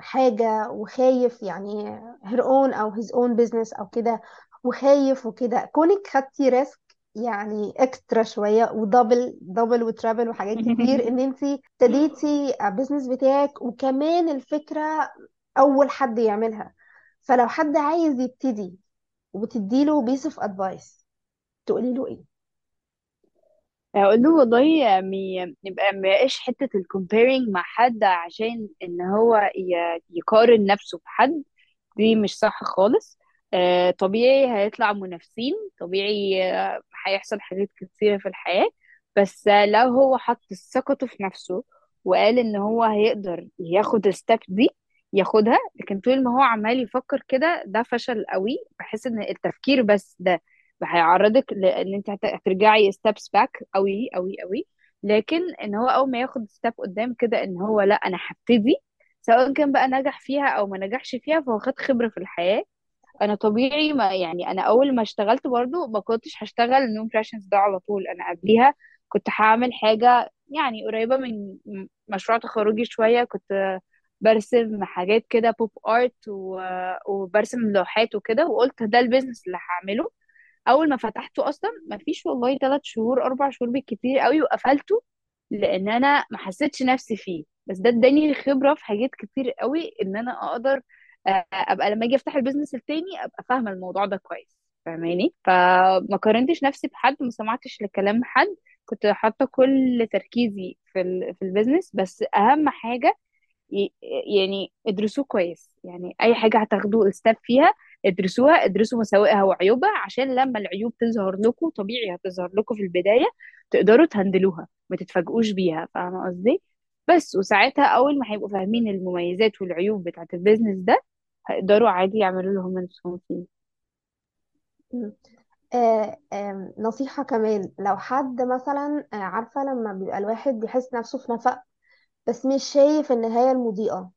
حاجة وخايف يعني her own أو his own business أو كده وخايف وكده كونك خدتي risk يعني extra شوية و double double و triple وحاجات كتير إن أنتي ابتديتي ال business بتاعك وكمان الفكرة أول حد يعملها فلو حد عايز يبتدي وتديله piece of advice تقولي له إيه؟ أقول له والله يبقى ما يبقاش حتة ال comparing مع حد عشان إن هو يقارن نفسه بحد دي مش صح خالص. آه، طبيعي هيطلع منافسين طبيعي آه، هيحصل حاجات كتيرة في الحياة. بس لو هو حط ثقته في نفسه وقال إن هو هيقدر ياخد ال step دي ياخدها لكن طول ما هو عمال يفكر كده ده فشل قوي. بحس إن التفكير بس ده. هيعرضك لأن انت هت- هترجعي steps back قوي قوي قوي. لكن إن هو أول ما ياخد step قدام كده إن هو لأ أنا هبتدي. سواء كان بقى نجح فيها أو ما نجحش فيها فهو خد خبرة في الحياة. أنا طبيعي ما يعني أنا أول ما اشتغلت برضو ما كنتش هشتغل no impressions ده على طول. أنا قبليها كنت هعمل حاجة يعني قريبة من مشروع تخرجي شوية. كنت برسم حاجات كده pop art وبرسم لوحات وكده وقلت ده ال business اللي هعمله. أول ما فتحته أصلا ما فيش والله ثلاث شهور أربع شهور بالكتير قوي وقفلته لأن أنا ما حسيتش نفسي فيه. بس ده اداني خبرة في حاجات كتير قوي إن أنا أقدر آه، أبقى لما أجي أفتح ال business التاني أبقى فاهمة الموضوع ده كويس. فاهماني؟ فما قارنتش نفسي بحد ما سمعتش لكلام حد. كنت حاطة كل تركيزي في ال في ال business بس أهم حاجة يعني ادرسوه كويس. يعني أي حاجة هتاخدوا step فيها ادرسوها ادرسوا مساوئها وعيوبها عشان لما العيوب تظهر لكم طبيعي هتظهر لكم في البداية تقدروا ت handle وها ما تتفاجئوش بيها فاهمة قصدي؟ بس وساعتها أول ما هيبقوا فاهمين المميزات والعيوب بتاعت ال business ده هيقدروا عادي يعملوا اللي هم نفسهم فيه. آه آم، نصيحة كمان لو حد مثلا آه، عارفة لما بيبقى الواحد بيحس نفسه في نفق بس مش شايف النهاية المضيئة.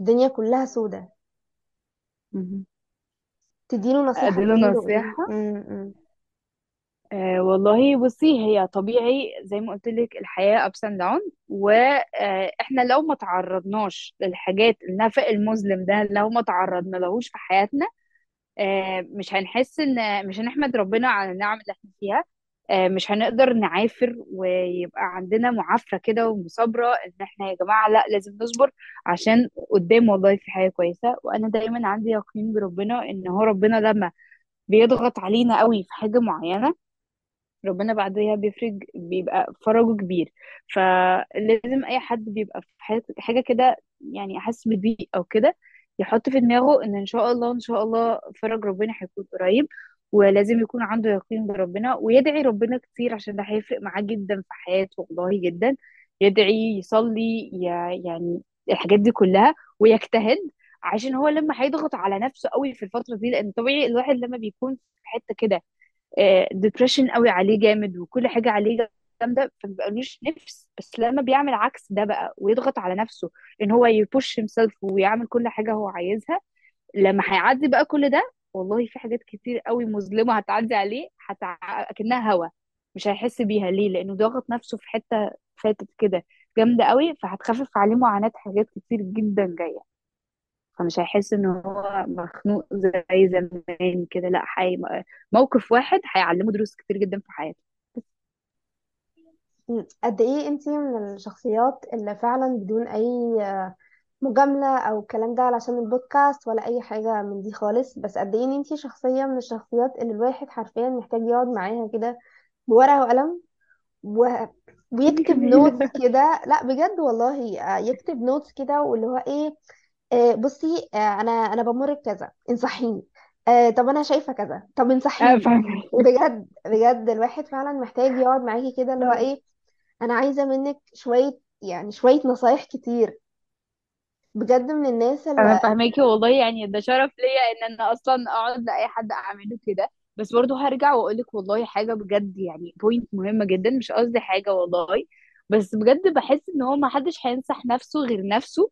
الدنيا كلها سودة. مهم. تديله نصيحة أديله تقولي له إيه مم، آه والله بصي هي طبيعي زي ما قلت لك الحياة ups and down وإحنا لو ما تعرضناش للحاجات النفق المظلم ده لو ما تعرضنا لهوش في حياتنا آه مش هنحس إن مش هنحمد ربنا على النعم اللي إحنا فيها. آه مش هنقدر نعافر ويبقى عندنا معافرة كده ومصابرة إن إحنا يا جماعة لأ لازم نصبر عشان قدام والله في حاجة كويسة. وأنا دايما عندي يقين بربنا إن هو ربنا لما بيضغط علينا قوي في حاجة معينة ربنا بعدها بيفرج بيبقى فرجه كبير. فلازم أي حد بيبقى في حاجة كده يعني أحس بضيق أو كده يحط في دماغه إن إن شاء الله إن شاء الله فرج ربنا هيكون قريب. ولازم يكون عنده يقين بربنا ويدعي ربنا كتير عشان ده هيفرق معاه جدا في حياته والله جدا. يدعي يصلي يعني الحاجات دي كلها ويجتهد عشان هو لما هيضغط على نفسه قوي في الفترة دي لأن طبيعي الواحد لما بيكون في حتة كده ديبريشن قوي عليه جامد وكل حاجة عليه جامدة فمبقالوش نفس. بس لما بيعمل عكس ده بقى ويضغط على نفسه إن هو يبوش himself ويعمل كل حاجة هو عايزها لما هيعدي بقى كل ده والله في حاجات كتير قوي مظلمة هتعدي عليه هتع... أكنها هوا مش هيحس بيها. ليه؟ لأنه ضاغط نفسه في حتة فاتت كده جامدة قوي فهتخفف عليه معاناة حاجات كتير جدا جاية. فمش هيحس إن هو مخنوق زي زمان كده لأ حي... موقف واحد هيعلمه دروس كتير جدا في حياته. قد إيه أنتي من الشخصيات اللي فعلا بدون أي مجاملة أو الكلام ده علشان البودكاست ولا أي حاجة من دي خالص. بس قد إيه إن أنتي شخصية من الشخصيات اللي الواحد حرفيا محتاج يقعد معاها كده بورقة وقلم و... ويكتب [LAUGHS] notes كده. لا بجد والله آه، يكتب notes كده واللي هو إيه آه، بصي آه، أنا أنا بمر بكذا انصحيني. آه، طب أنا شايفة كذا طب انصحيني. فاهمة. بجد بجد الواحد فعلا محتاج يقعد معاكي كده اللي هو إيه أنا عايزة منك شوية يعني شوية نصايح كتير. بجد من الناس أنا اللي فاهماكي والله يعني ده شرف ليا إن أنا أصلا أقعد لأي حد أعمله كده. بس برضه هرجع واقول لك والله حاجة بجد يعني بوينت مهمة جدا مش قصدي حاجة والله. بس بجد بحس إن هو ما حدش هينصح نفسه غير نفسه.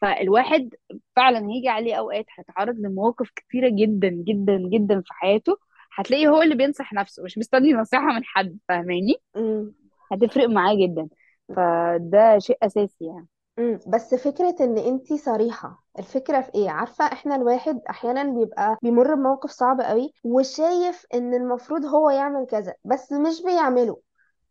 فالواحد فعلا هيجي عليه أوقات هيتعرض لمواقف كتيرة جدا جدا جدا في حياته. هتلاقيه هو اللي بينصح نفسه مش مستني نصيحة من حد فاهماني. هتفرق معاه جدا. فده شيء أساسي يعني. بس فكرة إن انتي صريحة الفكرة في إيه؟ عارفة إحنا الواحد أحيانا بيبقى بيمر بموقف صعب قوي وشايف إن المفروض هو يعمل كذا بس مش بيعمله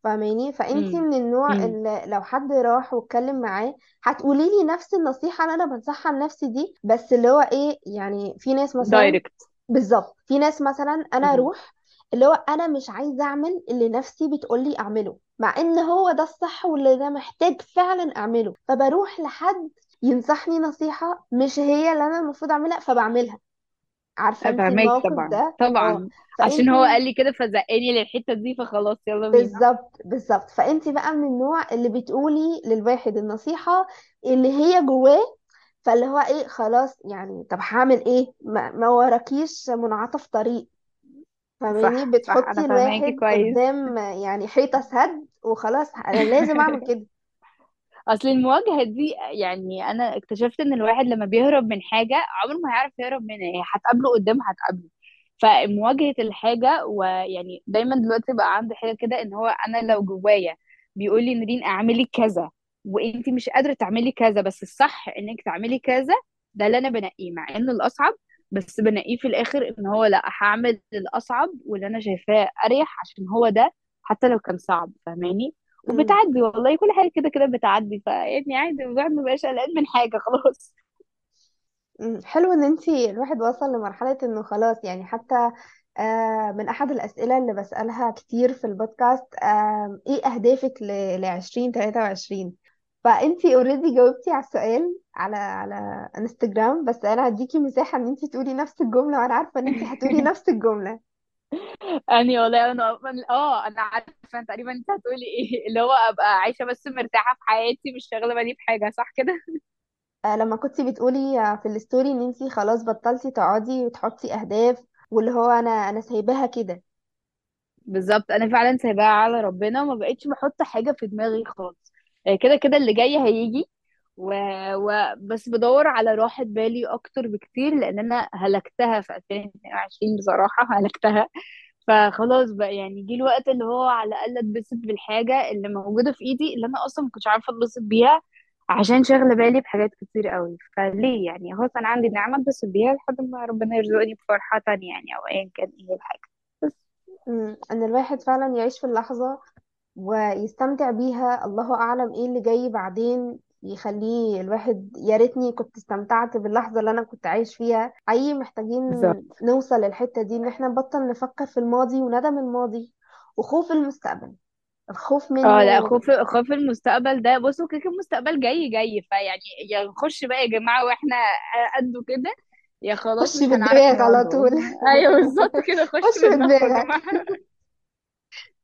فاهماني؟ فانتي امم من النوع امم اللي لو حد راح واتكلم معاه هتقولي لي نفس النصيحة اللي أنا بنصحها لنفسي دي بس اللي هو إيه؟ يعني في ناس مثلا دايركت بالظبط في ناس مثلا أنا أروح اللي هو أنا مش عايزة أعمل اللي نفسي بتقولي أعمله مع إن هو ده الصح واللي ده محتاج فعلا أعمله. فبروح لحد ينصحني نصيحة مش هي اللي أنا المفروض أعملها فبعملها. عارفة انت الموقف طبعا ده؟ طبعا. عشان فانت هو قال لي كده فزقني للحتة دي فخلاص يلا بينا. بالظبط بالظبط. فانت بقى من النوع اللي بتقولي للواحد النصيحة اللي هي جواه فاللي هو إيه خلاص يعني طب هعمل إيه؟ ما, ما وراكيش منعطف طريق. فاهماني؟ صح صح بتحطي أنا فاهماكي الواحد كويس. قدام يعني حيطة سد وخلاص أنا لازم أعمل كده. [LAUGHS] أصل المواجهة دي يعني أنا اكتشفت إن الواحد لما بيهرب من حاجة عمره ما هيعرف يهرب منها هي هتقابله قدام هتقابله. فمواجهة الحاجة ويعني دايما دلوقتي بقى عندي حاجة كده إن هو أنا لو جوايا بيقول لي نورين أعملي كذا وانتي مش قادرة تعملي كذا بس الصح إنك تعملي كذا ده اللي أنا بنقيه مع انه الأصعب بس بنقيه في الآخر إن هو لأ هعمل الأصعب واللي أنا شايفاه أريح عشان هو ده حتى لو كان صعب فاهماني؟ وبتعدي والله كل حاجة كده كده بتعدي فيعني عادي الواحد مبقاش قلقان من حاجة [LAUGHS] خلاص. حلو إن أنتي الواحد وصل لمرحلة إنه خلاص يعني حتى آه من أحد الأسئلة اللي بسألها كتير في البودكاست آه إيه أهدافك ل 2023 فأنتي اوريدي جاوبتي على السؤال على على انستجرام بس أنا هديكي مساحة إن أنتي تقولي نفس الجملة وأنا عارفة إن أنتي هتقولي نفس الجملة. [LAUGHS] أني والله أنا آه أنا عارفة تقريبا أنت هتقولي إيه اللي هو أبقى عايشة بس مرتاحة في حياتي مش شاغله بالي بحاجه صح كده؟ [LAUGHS] آه، لما كنتي بتقولي آه، في الستوري إن أنتي خلاص بطلتي تقعدي وتحطي أهداف واللي هو أنا أنا سايباها كده. بالظبط أنا فعلا سايباها على ربنا وما بقتش بحط حاجة في دماغي خالص. كده كده اللي جاي هيجي. و... و... بس بدور على راحة بالي أكتر بكتير لأن أنا هلكتها في 2022 بصراحة [LAUGHS] هلكتها. فخلاص بقى يعني جه الوقت اللي هو على الأقل أتبسط بالحاجة اللي موجودة في إيدي اللي أنا أصلا ما كنتش عارفة أتبسط بيها عشان شاغلة بالي بحاجات كتير قوي. فليه؟ يعني خلاص أنا عندي نعمة أتبسط بيها لحد ما ربنا يرزقني بفرحة تانية يعني أو ايا كان إيه الحاجة. بس إن الواحد فعلا يعيش في اللحظة ويستمتع بيها. الله أعلم إيه اللي جاي بعدين يخليه الواحد يا ريتني كنت استمتعت باللحظة اللي أنا كنت عايش فيها. حقيقي محتاجين بالظبط. نوصل للحتة دي إن إحنا نبطل نفكر في الماضي وندم الماضي. وخوف المستقبل. الخوف آه لا منه خوف خوف المستقبل ده. بصوا كده كده المستقبل جاي جاي. فيعني يا نخش بقى يا جماعة وإحنا قده كده يا خلاص خشي مش هنعرف بالدماغ على نواجهه طول. [LAUGHS] أيوه بالظبط كده. [LAUGHS] خش خشي بالضغط يا بدماغك جماعة.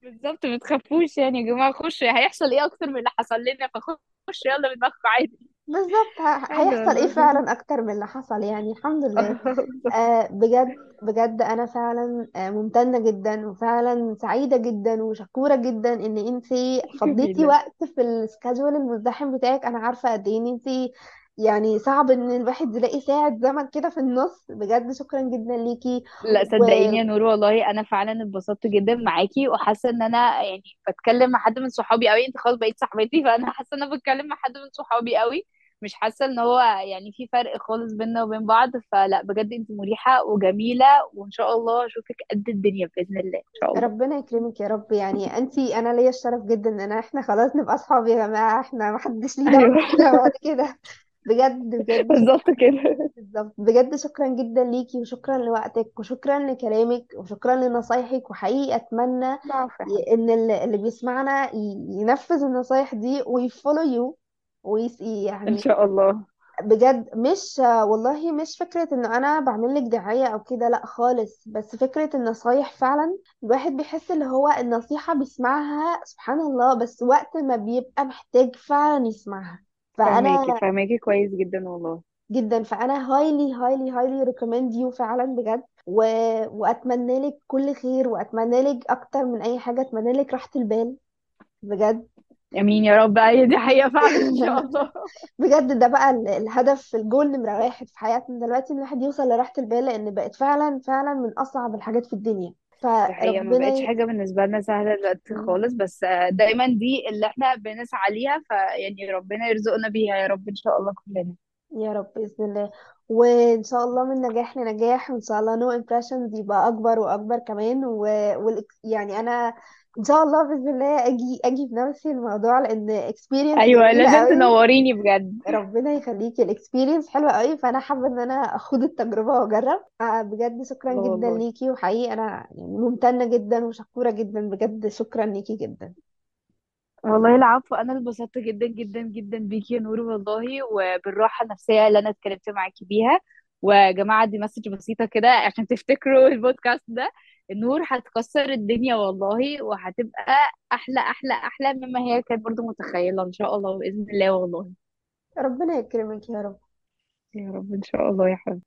بالظبط ما تخافوش يعني يا جماعة خشوا هيحصل إيه أكتر من اللي حصل لنا؟ فخش يلا بدماغكم عادي. بالظبط ه- عادي هيحصل إيه فعلا أكتر من اللي حصل؟ يعني الحمد [LAUGHS] لله. آه بجد بجد أنا فعلا آه ممتنة جدا وفعلا سعيدة جدا وشكورة جدا إن انتي فضيتي [LAUGHS] وقت في السكادجول المزدحم بتاعك. أنا عارفة قد إيه إن انتي يعني صعب إن الواحد يلاقي ساعة زمن كده في النص. بجد شكرا جدا ليكي. لا صدقيني يا نور والله أنا فعلا اتبسطت جدا معاكي وحاسة إن أنا يعني بتكلم مع حد من صحابي قوي أنت خلاص بقيت صاحبتي فأنا حاسة إن أنا بتكلم مع حد من صحابي قوي مش حاسة إن هو يعني في فرق خالص بيننا وبين بعض. فلا بجد أنت مريحة وجميلة وإن شاء الله أشوفك قد الدنيا بإذن الله إن شاء الله. ربنا يكرمك يا رب. يعني انتي أنا ليا الشرف جدا إن إحنا خلاص نبقى اصحاب يا جماعة. إحنا دعوة أيوه بينا بعد كده. بجد بجد. بالظبط كده. بالظبط. بجد شكرا جدا ليكي وشكرا لوقتك وشكرا لكلامك وشكرا لنصايحك وحقيقي أتمنى العفو. يا ي- حبيبتي إن اللي اللي بيسمعنا ي- ينفذ النصايح دي ويفولو يو ويس إن يعني شاء الله. بجد مش والله مش فكرة إن أنا بعمل لك دعاية أو كده لأ خالص. بس فكرة النصايح فعلا الواحد بيحس اللي هو النصيحة بيسمعها سبحان الله بس وقت ما بيبقى محتاج فعلا يسمعها. فأنا فهماكي كويس جدا والله. جدا. فأنا highly highly highly recommend you فعلا بجد. و... وأتمنى لك كل خير وأتمنى لك أكتر من أي حاجة. أتمنى لك راحة البال. بجد. آمين يا رب. [LAUGHS] هي دي حقيقة فعلا إن شاء الله. بجد ده بقى ال- الهدف الجول نمرة واحد في حياتنا دلوقتي إن الواحد يوصل لراحة البال لأن بقت فعلا فعلا من أصعب الحاجات في الدنيا. دي حقيقة ما فربنا بقتش ي... حاجة بالنسبة لنا سهلة دلوقتي خالص بس آه، دايما دي اللي إحنا بنسعى ليها فيعني ربنا يرزقنا بيها يا رب إن شاء الله كلنا. يا رب بإذن الله. وإن شاء الله من نجاح لنجاح وإن شاء الله no impressions يبقى أكبر وأكبر كمان و... وال... يعني أنا إن شاء الله بإذن الله أجي أجي بنفسي الموضوع لأن experience أيوه لازم قوي. تنوريني بجد. ربنا يخليكي ال experience حلوة قوي فأنا حابة إن أنا أخوض التجربة وأجرب. آه، بجد شكرا جدا والله ليكي وحقيقي أنا يعني ممتنة جدا وشكورة جدا بجد شكرا ليكي جدا. والله العفو أنا اتبسطت جدا جدا جدا بيكي يا نور والله وبالراحة النفسية اللي أنا اتكلمت معاكي بيها. ويا جماعة دي مسج بسيطة كده عشان تفتكروا [LAUGHS] البودكاست ده. النور هتكسر الدنيا والله وهتبقى أحلى أحلى أحلى مما هي كانت برضو متخيلة إن شاء الله باذن الله والله. ربنا يكرمك يا رب. يا رب إن شاء الله يا حبيبي.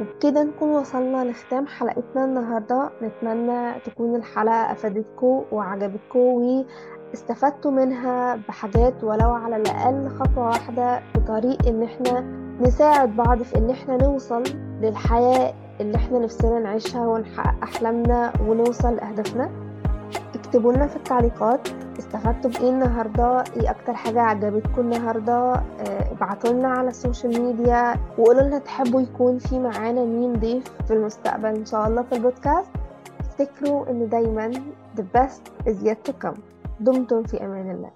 وبكده نكون وصلنا لختام حلقتنا النهاردة. نتمنى تكون الحلقة أفادتكم وعجبتكم واستفدتوا منها بحاجات ولو على الأقل خطوة واحدة في طريق إن إحنا نساعد بعض في إن إحنا نوصل للحياة اللي إحنا نفسنا نعيشها ونحقق أحلامنا ونوصل لأهدافنا. اكتبوا لنا في التعليقات استفدتوا بإيه النهارده إيه أكتر حاجة عجبتكم النهارده آه، ابعتوا لنا على ال social media وقولوا لنا تحبوا يكون في معانا مين ضيف في المستقبل إن شاء الله في البودكاست. افتكروا إن دايما the best is yet to come. دمتم في أمان الله.